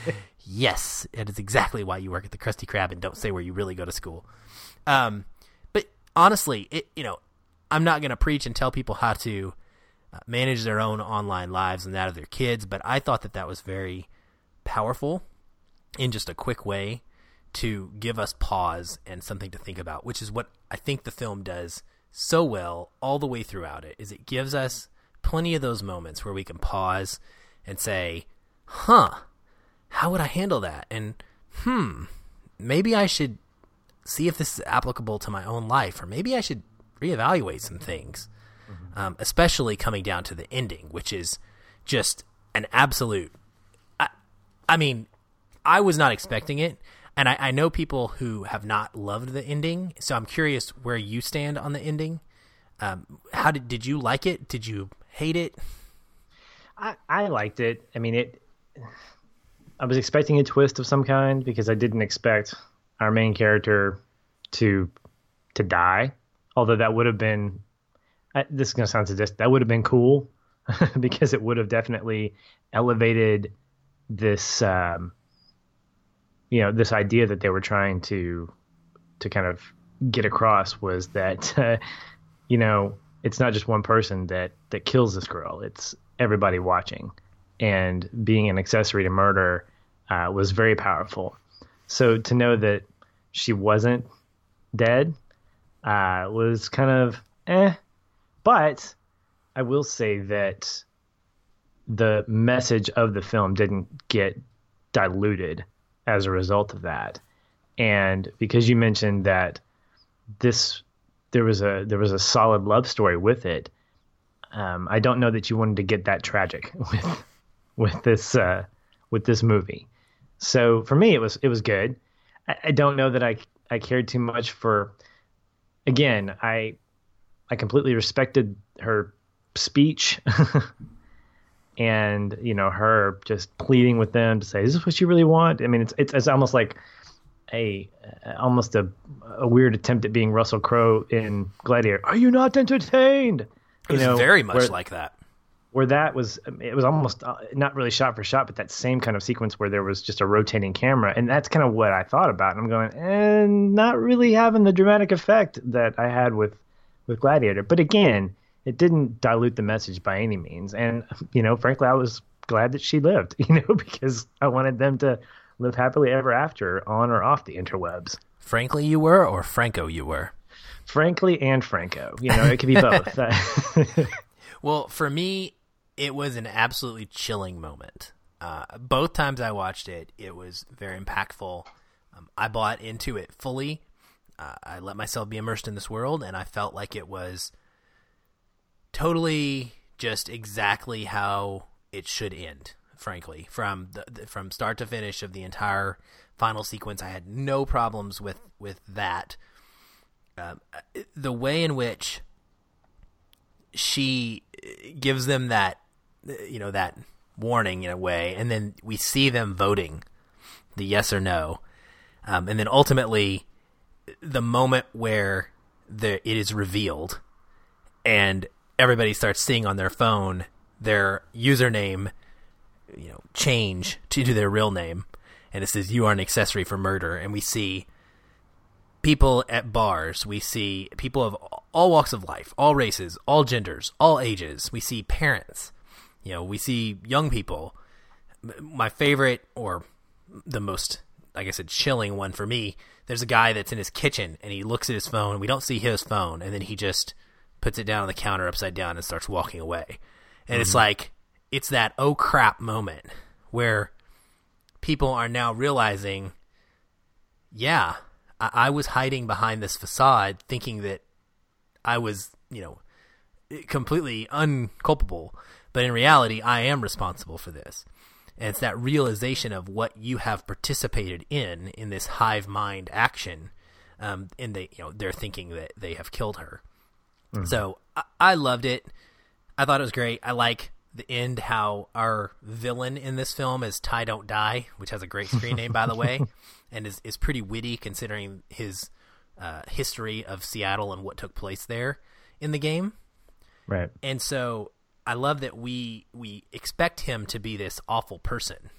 yes, it is exactly why you work at the Krusty Krab and don't say where you really go to school. Um, but honestly, it you know, I'm not going to preach and tell people how to uh, manage their own online lives and that of their kids, but I thought that that was very powerful in just a quick way to give us pause and something to think about, which is what I think the film does so well all the way throughout it is it gives us plenty of those moments where we can pause and say, huh, how would I handle that? And, hmm, maybe I should see if this is applicable to my own life, or maybe I should reevaluate some things, mm-hmm. um, especially coming down to the ending, which is just an absolute. I, I mean, I was not expecting it. and I, I know people who have not loved the ending, so I'm curious where you stand on the ending. Um, how did did you like it? Did you hate it?
I, I liked it. I mean, it. I was expecting a twist of some kind because I didn't expect our main character to to die. Although that would have been, I, this is gonna sound sadistic. That would have been cool because it would have definitely elevated this, um, you know, this idea that they were trying to to kind of get across was that, uh, you know, it's not just one person that that kills this girl. It's everybody watching, and being an accessory to murder uh, was very powerful. So to know that she wasn't dead uh, was kind of eh. But I will say that the message of the film didn't get diluted as a result of that. And because you mentioned that this there was a there was a solid love story with it, um, I don't know that you wanted to get that tragic with with this uh, with this movie. So for me, it was it was good. I, I don't know that I I cared too much for. Again, I I completely respected her speech and you know her just pleading with them to say, "Is this what you really want?" I mean, it's it's, it's almost like a almost a, a weird attempt at being Russell Crowe in Gladiator. Are you not entertained? You know,
very much
where,
like that.
Where that was, it was almost uh, not really shot for shot, but that same kind of sequence where there was just a rotating camera, and that's kind of what I thought about. And I'm going, and not really having the dramatic effect that I had with with Gladiator. But again, it didn't dilute the message by any means. And you know, frankly, I was glad that she lived. You know, because I wanted them to live happily ever after on or off the interwebs.
Frankly, you were, or Franco, you were.
Frankly and Franco. You know, it could be both.
well, for me, it was an absolutely chilling moment. Uh, both times I watched it, it was very impactful. Um, I bought into it fully. Uh, I let myself be immersed in this world, and I felt like it was totally just exactly how it should end. Frankly, from the, from start to finish of the entire final sequence, I had no problems with with that. Um, the way in which she gives them that you know that warning in a way, and then we see them voting the yes or no, um, and then ultimately the moment where the it is revealed, and everybody starts seeing on their phone their username, you know, change to, to their real name, and it says you are an accessory for murder, and we see people at bars, we see people of all walks of life, all races, all genders, all ages. We see parents, you know, we see young people. My favorite, or the most, like I said, chilling one for me. There's a guy that's in his kitchen and he looks at his phone. We don't see his phone, and then he just puts it down on the counter upside down and starts walking away. And mm-hmm. it's like it's that oh crap moment where people are now realizing, yeah, I, I was hiding behind this facade, thinking that I was, you know, completely unculpable but in reality, I am responsible for this. And it's that realization of what you have participated in in this hive mind action. Um, and they, you know, they're thinking that they have killed her. Mm-hmm. So I-, I loved it. I thought it was great. I like the end how our villain in this film is Ty Don't Die, which has a great screen name by the way, and is is pretty witty considering his uh, history of Seattle and what took place there in the game.
Right.
And so I love that we we expect him to be this awful person.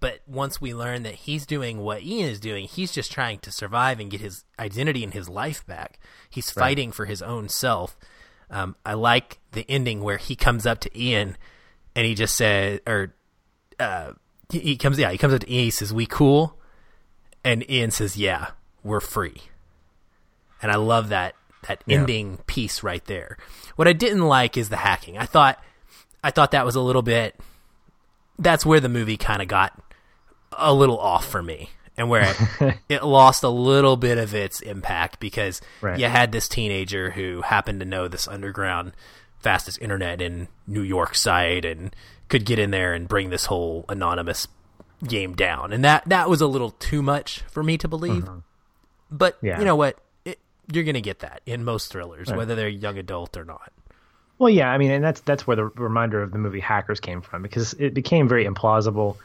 But once we learn that he's doing what Ian is doing, he's just trying to survive and get his identity and his life back. He's fighting right. for his own self. Um, I like the ending where he comes up to Ian and he just said, or uh, he, he comes, yeah, he comes up to Ian. He says, "We cool," and Ian says, "Yeah, we're free." And I love that that yeah. ending piece right there. What I didn't like is the hacking. I thought I thought that was a little bit that's where the movie kind of got a little off for me and where it, it, lost a little bit of its impact because right. you had this teenager who happened to know this underground fastest internet in New York site and could get in there and bring this whole anonymous game down, and that that was a little too much for me to believe.
Mm-hmm.
But
Yeah.
you know what? It, you're going to get that in most thrillers, whether they're young adult or not.
Well, yeah, I mean, and that's that's where the reminder of the movie Hackers came from because it became very implausible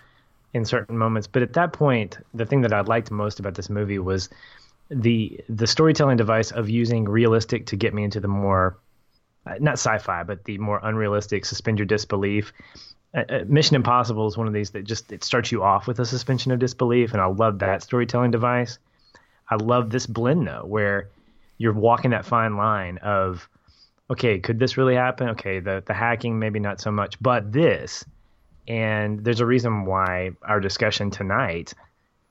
in certain moments. But at that point, the thing that I liked most about this movie was the the storytelling device of using realistic to get me into the more uh, not sci-fi, but the more unrealistic suspend your disbelief. Uh, uh, Mission Impossible is one of these that just it starts you off with a suspension of disbelief, and I love that storytelling device. I love this blend though, where you're walking that fine line of okay, could this really happen? Okay, the the hacking maybe not so much, but this. And there's a reason why our discussion tonight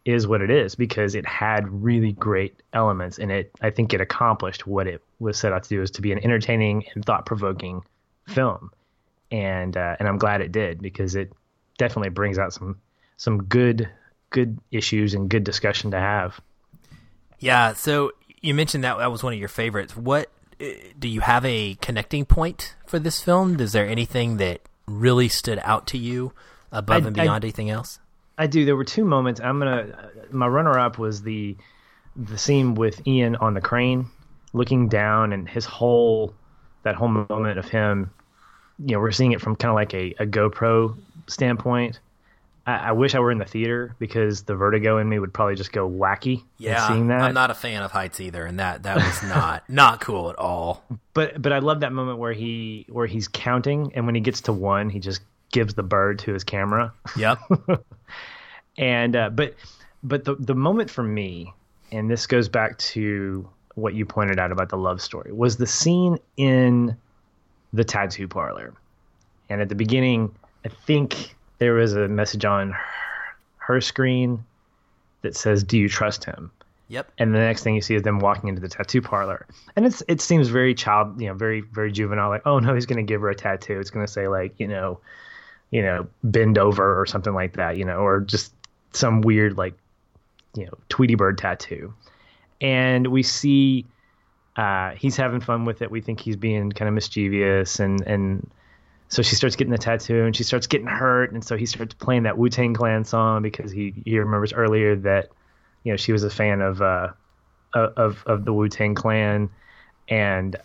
is what it is because it had really great elements and it I think it accomplished what it was set out to do is to be an entertaining and thought-provoking film. And uh, and I'm glad it did because it definitely brings out some some good good issues and good discussion to have.
Yeah. So you mentioned that that was one of your favorites. What uh, do you have a connecting point for this film? Is there anything that really stood out to you above
I-
and
I-
beyond anything else?
I do. There were two moments. I'm gonna. My runner-up was the the scene with Ian on the crane, looking down, and his whole that whole moment of him. You know, we're seeing it from kind of like a, a GoPro standpoint. I, I wish I were in the theater because the vertigo in me would probably just go wacky.
Yeah,
seeing that.
I'm not a fan of heights either, and that that was not not cool at all.
but but I love that moment where he where he's counting, and when he gets to one, he just gives the bird to his camera.
Yep.
and uh, but but the the moment for me, and this goes back to what you pointed out about the love story, was the scene in the tattoo parlor. And at the beginning, I think there was a message on her, her screen that says, "Do you trust him?"
yep.
and the next thing you see is them walking into the tattoo parlor and it's it seems very child you know very very juvenile like oh no he's going to give her a tattoo it's going to say like you know you know bend over or something like that you know or just some weird like you know tweety bird tattoo and we see uh, he's having fun with it. We think he's being kind of mischievous and and so she starts getting the tattoo and she starts getting hurt. And so he starts playing that wu-tang clan song because he he remembers earlier that you know she was a fan of uh of of the Wu Tang Clan, and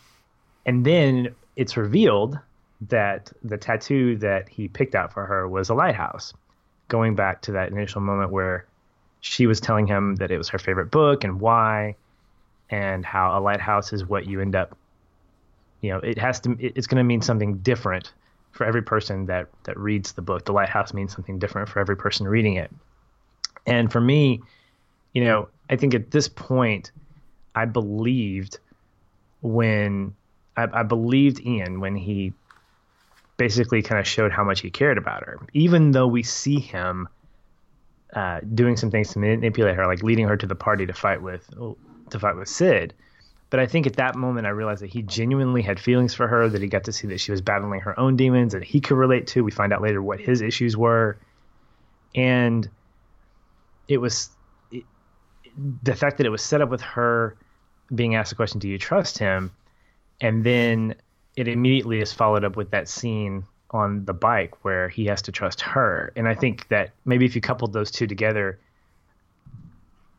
and then it's revealed that the tattoo that he picked out for her was a lighthouse, going back to that initial moment where she was telling him that it was her favorite book and why, and how a lighthouse is what you end up, you know, it has to it's going to mean something different for every person that that reads the book. The lighthouse means something different for every person reading it, and for me you know, I think at this point, I believed when I, I believed Ian when he basically kind of showed how much he cared about her, even though we see him uh, doing some things to manipulate her, like leading her to the party to fight with to fight with Sid. But I think at that moment, I realized that he genuinely had feelings for her, that he got to see that she was battling her own demons that he could relate to. We find out later what his issues were. And it was the fact that it was set up with her being asked the question, "Do you trust him?" and then it immediately is followed up with that scene on the bike where he has to trust her. And I think that maybe if you coupled those two together,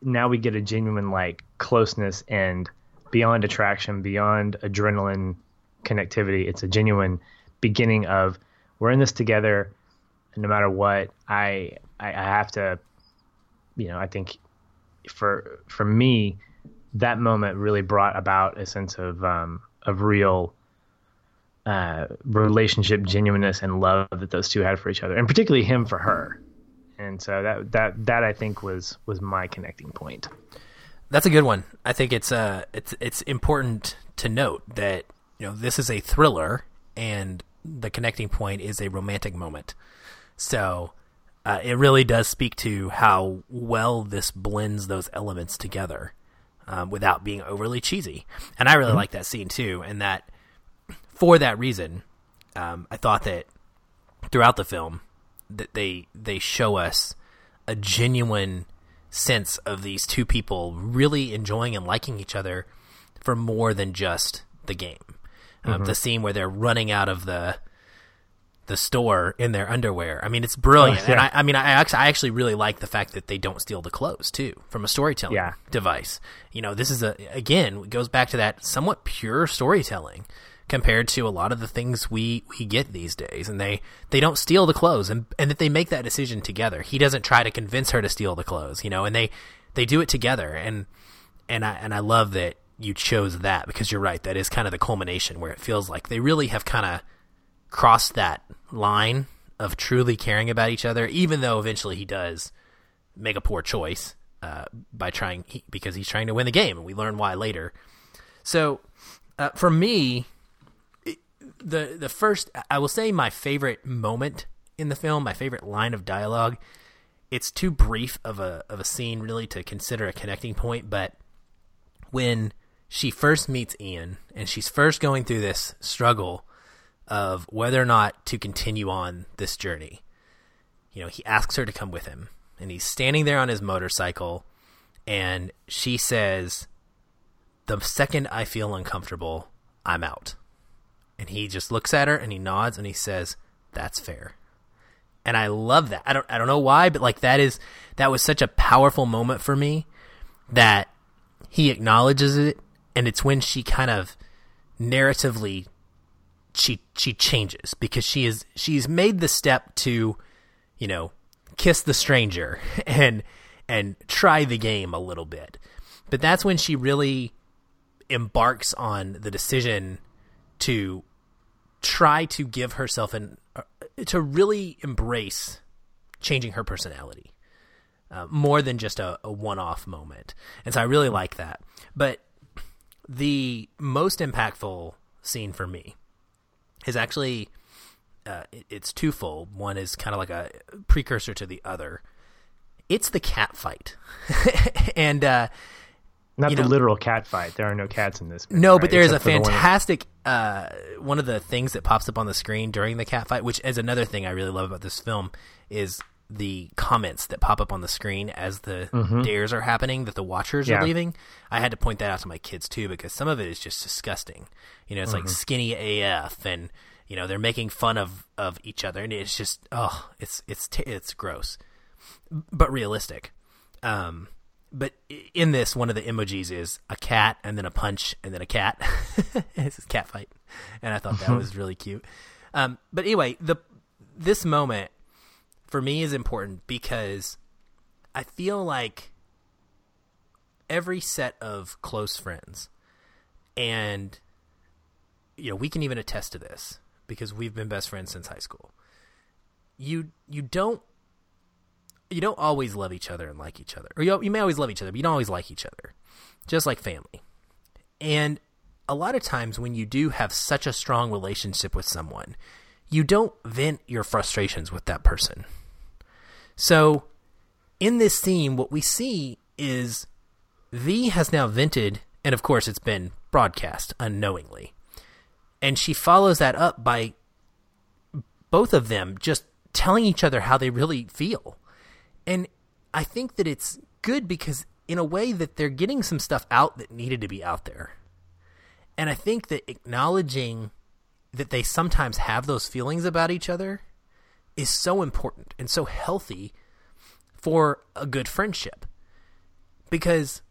now we get a genuine like closeness and beyond attraction, beyond adrenaline connectivity. It's a genuine beginning of we're in this together. And no matter what, I I, I have to, you know, I think for for me, that moment really brought about a sense of um, of real uh, relationship genuineness and love that those two had for each other, and particularly him for her. And so that that that I think was was my connecting point.
That's a good one. I think it's uh it's it's important to note that you know this is a thriller and the connecting point is a romantic moment. So uh, it really does speak to how well this blends those elements together um, without being overly cheesy. And I really like that scene too. And that for that reason, um, I thought that throughout the film that they they show us a genuine sense of these two people really enjoying and liking each other for more than just the game. Um, The scene where they're running out of the the store in their underwear. I mean, it's brilliant.
Oh, yeah.
And I, I mean, I actually, I actually really like the fact that they don't steal the clothes too from a storytelling
Yeah.
device. You know, this is a again it goes back to that somewhat pure storytelling compared to a lot of the things we we get these days. And they they don't steal the clothes, and and that they make that decision together. He doesn't try to convince her to steal the clothes. You know, and they they do it together. And and I and I love that you chose that because you're right. That is kind of the culmination where it feels like they really have kind of crossed that line of truly caring about each other, even though eventually he does make a poor choice uh, by trying he, because he's trying to win the game, and we learn why later. So, uh, for me, the the first I will say my favorite moment in the film, my favorite line of dialogue. It's too brief of a of a scene really to consider a connecting point, but when she first meets Ian and she's first going through this struggle of whether or not to continue on this journey. You know, he asks her to come with him, and he's standing there on his motorcycle, and she says, The second I feel uncomfortable, I'm out. And he just looks at her and he nods and he says, That's fair. And I love that. I don't I don't know why, but like that is that was such a powerful moment for me that he acknowledges it and it's when she kind of narratively she she changes because she is she's made the step to you know kiss the stranger and and try the game a little bit but that's when she really embarks on the decision to try to give herself an uh, to really embrace changing her personality uh, more than just a, a one-off moment and so i really like that but the most impactful scene for me is actually uh, it's twofold. One is kind of like a precursor to the other. It's the cat fight, and uh,
Not the
know-
literal cat fight. There are no cats in this. movie,
no,
right?
but there is a
Except the one-
fantastic uh, one of the things that pops up on the screen during the cat fight, which is another thing I really love about this film, is the comments that pop up on the screen as the dares are happening that the watchers
Yeah.
are leaving. I had to point that out to my kids too because some of it is just disgusting. You know, it's like skinny AF and you know, they're making fun of of each other and it's just oh, it's it's t- it's gross. But realistic. Um but in this, one of the emojis is a cat and then a punch and then a cat. it's a cat fight, and I thought that was really cute. Um, but anyway, the this moment for me is important because I feel like every set of close friends, and you know, we can even attest to this because we've been best friends since high school. You you don't you don't always love each other and like each other. Or you, you may always love each other, but you don't always like each other. Just like family. And a lot of times when you do have such a strong relationship with someone, you don't vent your frustrations with that person. So in this scene, what we see is V has now vented, and of course it's been broadcast unknowingly. And she follows that up by both of them just telling each other how they really feel. And I think that it's good because in a way that they're getting some stuff out that needed to be out there. And I think that acknowledging that they sometimes have those feelings about each other is so important and so healthy for a good friendship. Because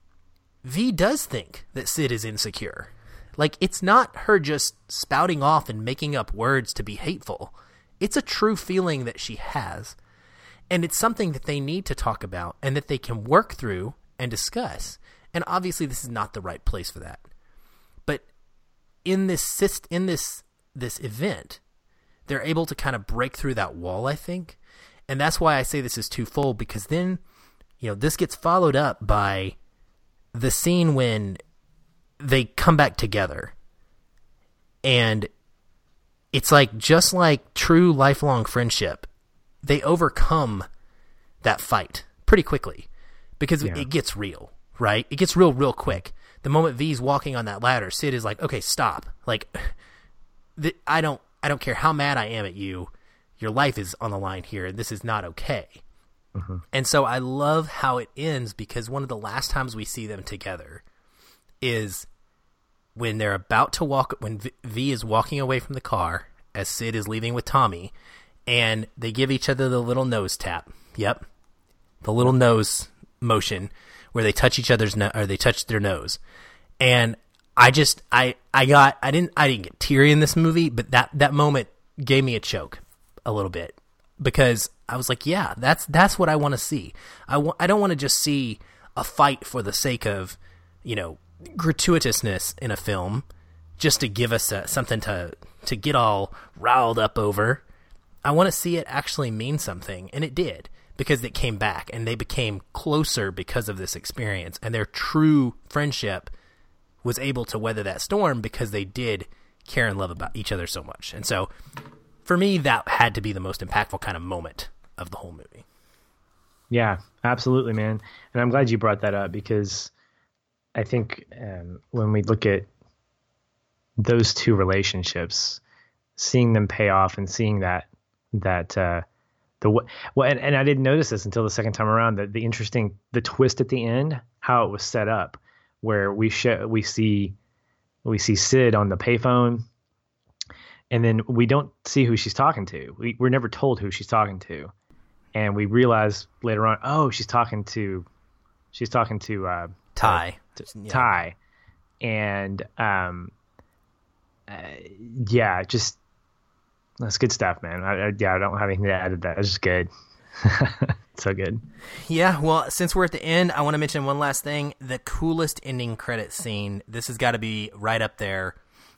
V does think that Sid is insecure. Like, it's not her just spouting off and making up words to be hateful. It's a true feeling that she has. And it's something that they need to talk about and that they can work through and discuss. And obviously, this is not the right place for that. But in this in this this event, they're able to kind of break through that wall, I think. And that's why I say this is twofold because then, you know, this gets followed up by the scene when they come back together. And it's like just like true lifelong friendship, they overcome that fight pretty quickly because
Yeah.
it gets real, right? It gets real real quick. The moment V's walking on that ladder, Sid is like, "Okay, stop." Like th- I don't I don't care how mad I am at you. Your life is on the line here and this is not okay. Mm-hmm. And so I love how it ends because one of the last times we see them together is when they're about to walk when v, v is walking away from the car as Sid is leaving with Tommy, and they give each other the little nose tap. Yep, the little nose motion where they touch each other's no- or they touch their nose, and I just I I got I didn't I didn't get teary in this movie, but that that moment gave me a choke a little bit because I was like, yeah, that's that's what I want to see. I w- I don't want to just see a fight for the sake of you know gratuitousness in a film just to give us a, something to to get all riled up over. I want to see it actually mean something, and it did because it came back and they became closer because of this experience, and their true friendship was able to weather that storm because they did care and love about each other so much. And so, for me, that had to be the most impactful kind of moment of the whole movie.
Yeah, absolutely, man. And I'm glad you brought that up because I think um, when we look at those two relationships, seeing them pay off and seeing that that uh, the what, well, and, and I didn't notice this until the second time around. That the interesting the twist at the end, how it was set up, where we show we see we see Sid on the payphone, and then we don't see who she's talking to. We we're never told who she's talking to, and we realize later on, oh, she's talking to she's talking to uh,
Ty.
to, yeah. Ty, and um, uh, yeah, just that's good stuff, man. I, I, yeah, I don't have anything to add to that. It's just good. so good.
Yeah, well, since we're at the end, I want to mention one last thing. The coolest ending credit scene. This has got to be right up there.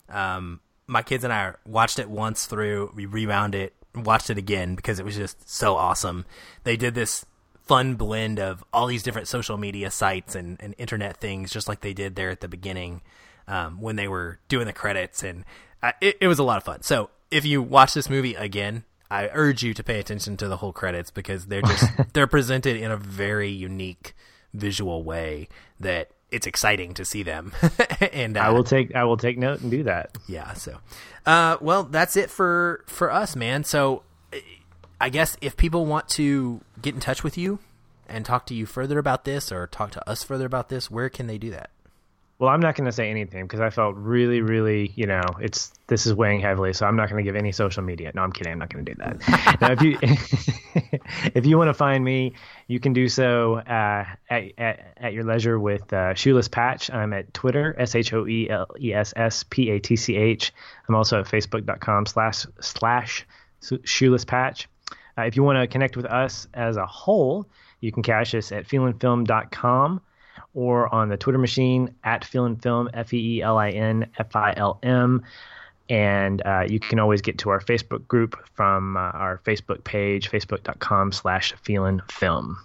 Um, my kids and I watched it once through. We rewound it, watched it again because it was just so awesome. They did this fun blend of all these different social media sites and, and internet things, just like they did there at the beginning um, when they were doing the credits, and uh, it, it was a lot of fun. So if you watch this movie again, I urge you to pay attention to the whole credits because they're just they're presented in a very unique visual way that it's exciting to see them. and uh,
I will take I will take note and do that.
Yeah. So, uh, well, that's it for for us, man. So, I guess if people want to get in touch with you and talk to you further about this or talk to us further about this, where can they do that?
Well, I'm not going to say anything because I felt really, really, you know, it's this is weighing heavily, so I'm not going to give any social media. No, I'm kidding. I'm not going to do that. now, if you if you want to find me, you can do so uh, at, at, at your leisure with uh, Shoeless Patch. I'm at Twitter, S H O E L E S S P A T C H. I'm also at Facebook.com slash slash Shoeless Patch. Uh, if you want to connect with us as a whole, you can catch us at feelinfilm.com or on the Twitter machine at feelinfilm, F E E L I N F I L M. And uh, you can always get to our Facebook group from uh, our Facebook page, facebook.com slash feelinfilm.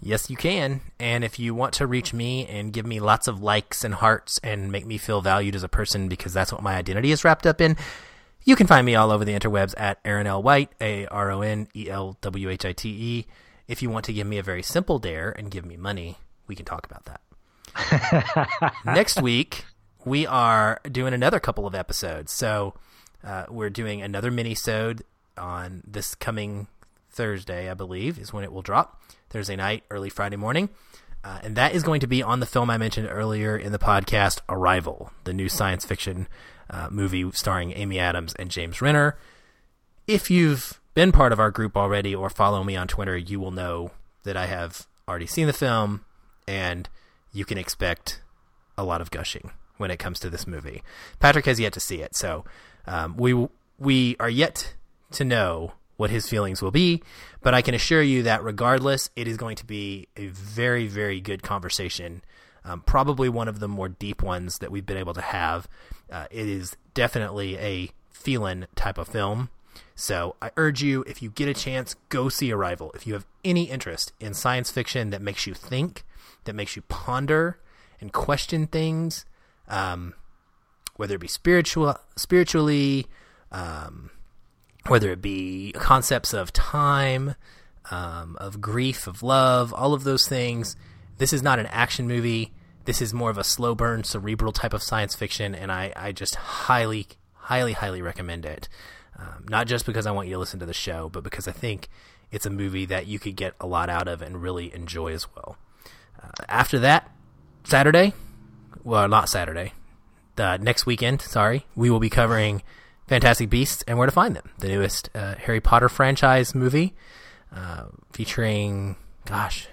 Yes, you can. And if you want to reach me and give me lots of likes and hearts and make me feel valued as a person because that's what my identity is wrapped up in, you can find me all over the interwebs at Aaron L. White, A R O N E L W H I T E. If you want to give me a very simple dare and give me money, we can talk about that. Next week, we are doing another couple of episodes. So uh, we're doing another mini-sode on this coming Thursday, I believe, is when it will drop. Thursday night, early Friday morning. Uh, and that is going to be on the film I mentioned earlier in the podcast, Arrival, the new science fiction uh, movie starring Amy Adams and James Renner. If you've been part of our group already or follow me on Twitter, you will know that I have already seen the film and you can expect a lot of gushing when it comes to this movie. Patrick has yet to see it, so um, we we are yet to know what his feelings will be. But I can assure you that regardless, it is going to be a very very good conversation. Um, probably one of the more deep ones that we've been able to have. Uh, it is definitely a feeling type of film. So I urge you, if you get a chance, go see Arrival. If you have any interest in science fiction that makes you think, that makes you ponder and question things, um, whether it be spiritual, spiritually, um, whether it be concepts of time, um, of grief, of love, all of those things. This is not an action movie. This is more of a slow burn, cerebral type of science fiction, and I, I just highly, highly, highly recommend it. Um, not just because I want you to listen to the show, but because I think it's a movie that you could get a lot out of and really enjoy as well. Uh, after that, Saturday, well, not Saturday, the next weekend, sorry, we will be covering Fantastic Beasts and Where to Find Them, the newest uh, Harry Potter franchise movie uh, featuring, gosh,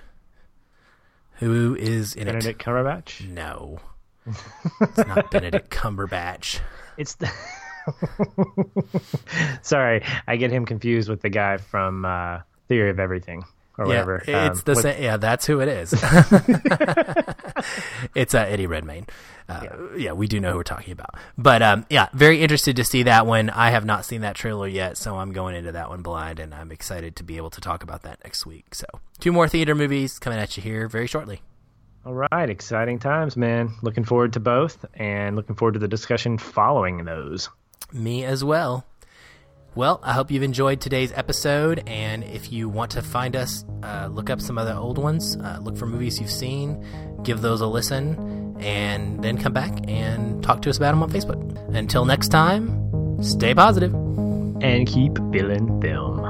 who is in
Benedict
it?
Cumberbatch?
No, it's not Benedict Cumberbatch.
It's the. Sorry, I get him confused with the guy from uh, Theory of Everything or
Yeah,
whatever.
it's
Um,
the
what-
same. Yeah, that's who it is. it's uh, Eddie Redmayne. Uh, yeah. we do know who we're talking about. But um, yeah, very interested to see that one. I have not seen that trailer yet, so I'm going into that one blind, and I'm excited to be able to talk about that next week. So, two more theater movies coming at you here very shortly.
All right, exciting times, man. Looking forward to both and looking forward to the discussion following those.
Me as well. Well, I hope you've enjoyed today's episode, and if you want to find us, uh, look up some other old ones, uh, look for movies you've seen, give those a listen, and then come back and talk to us about them on Facebook. Until next time, stay.
And keep feeling film.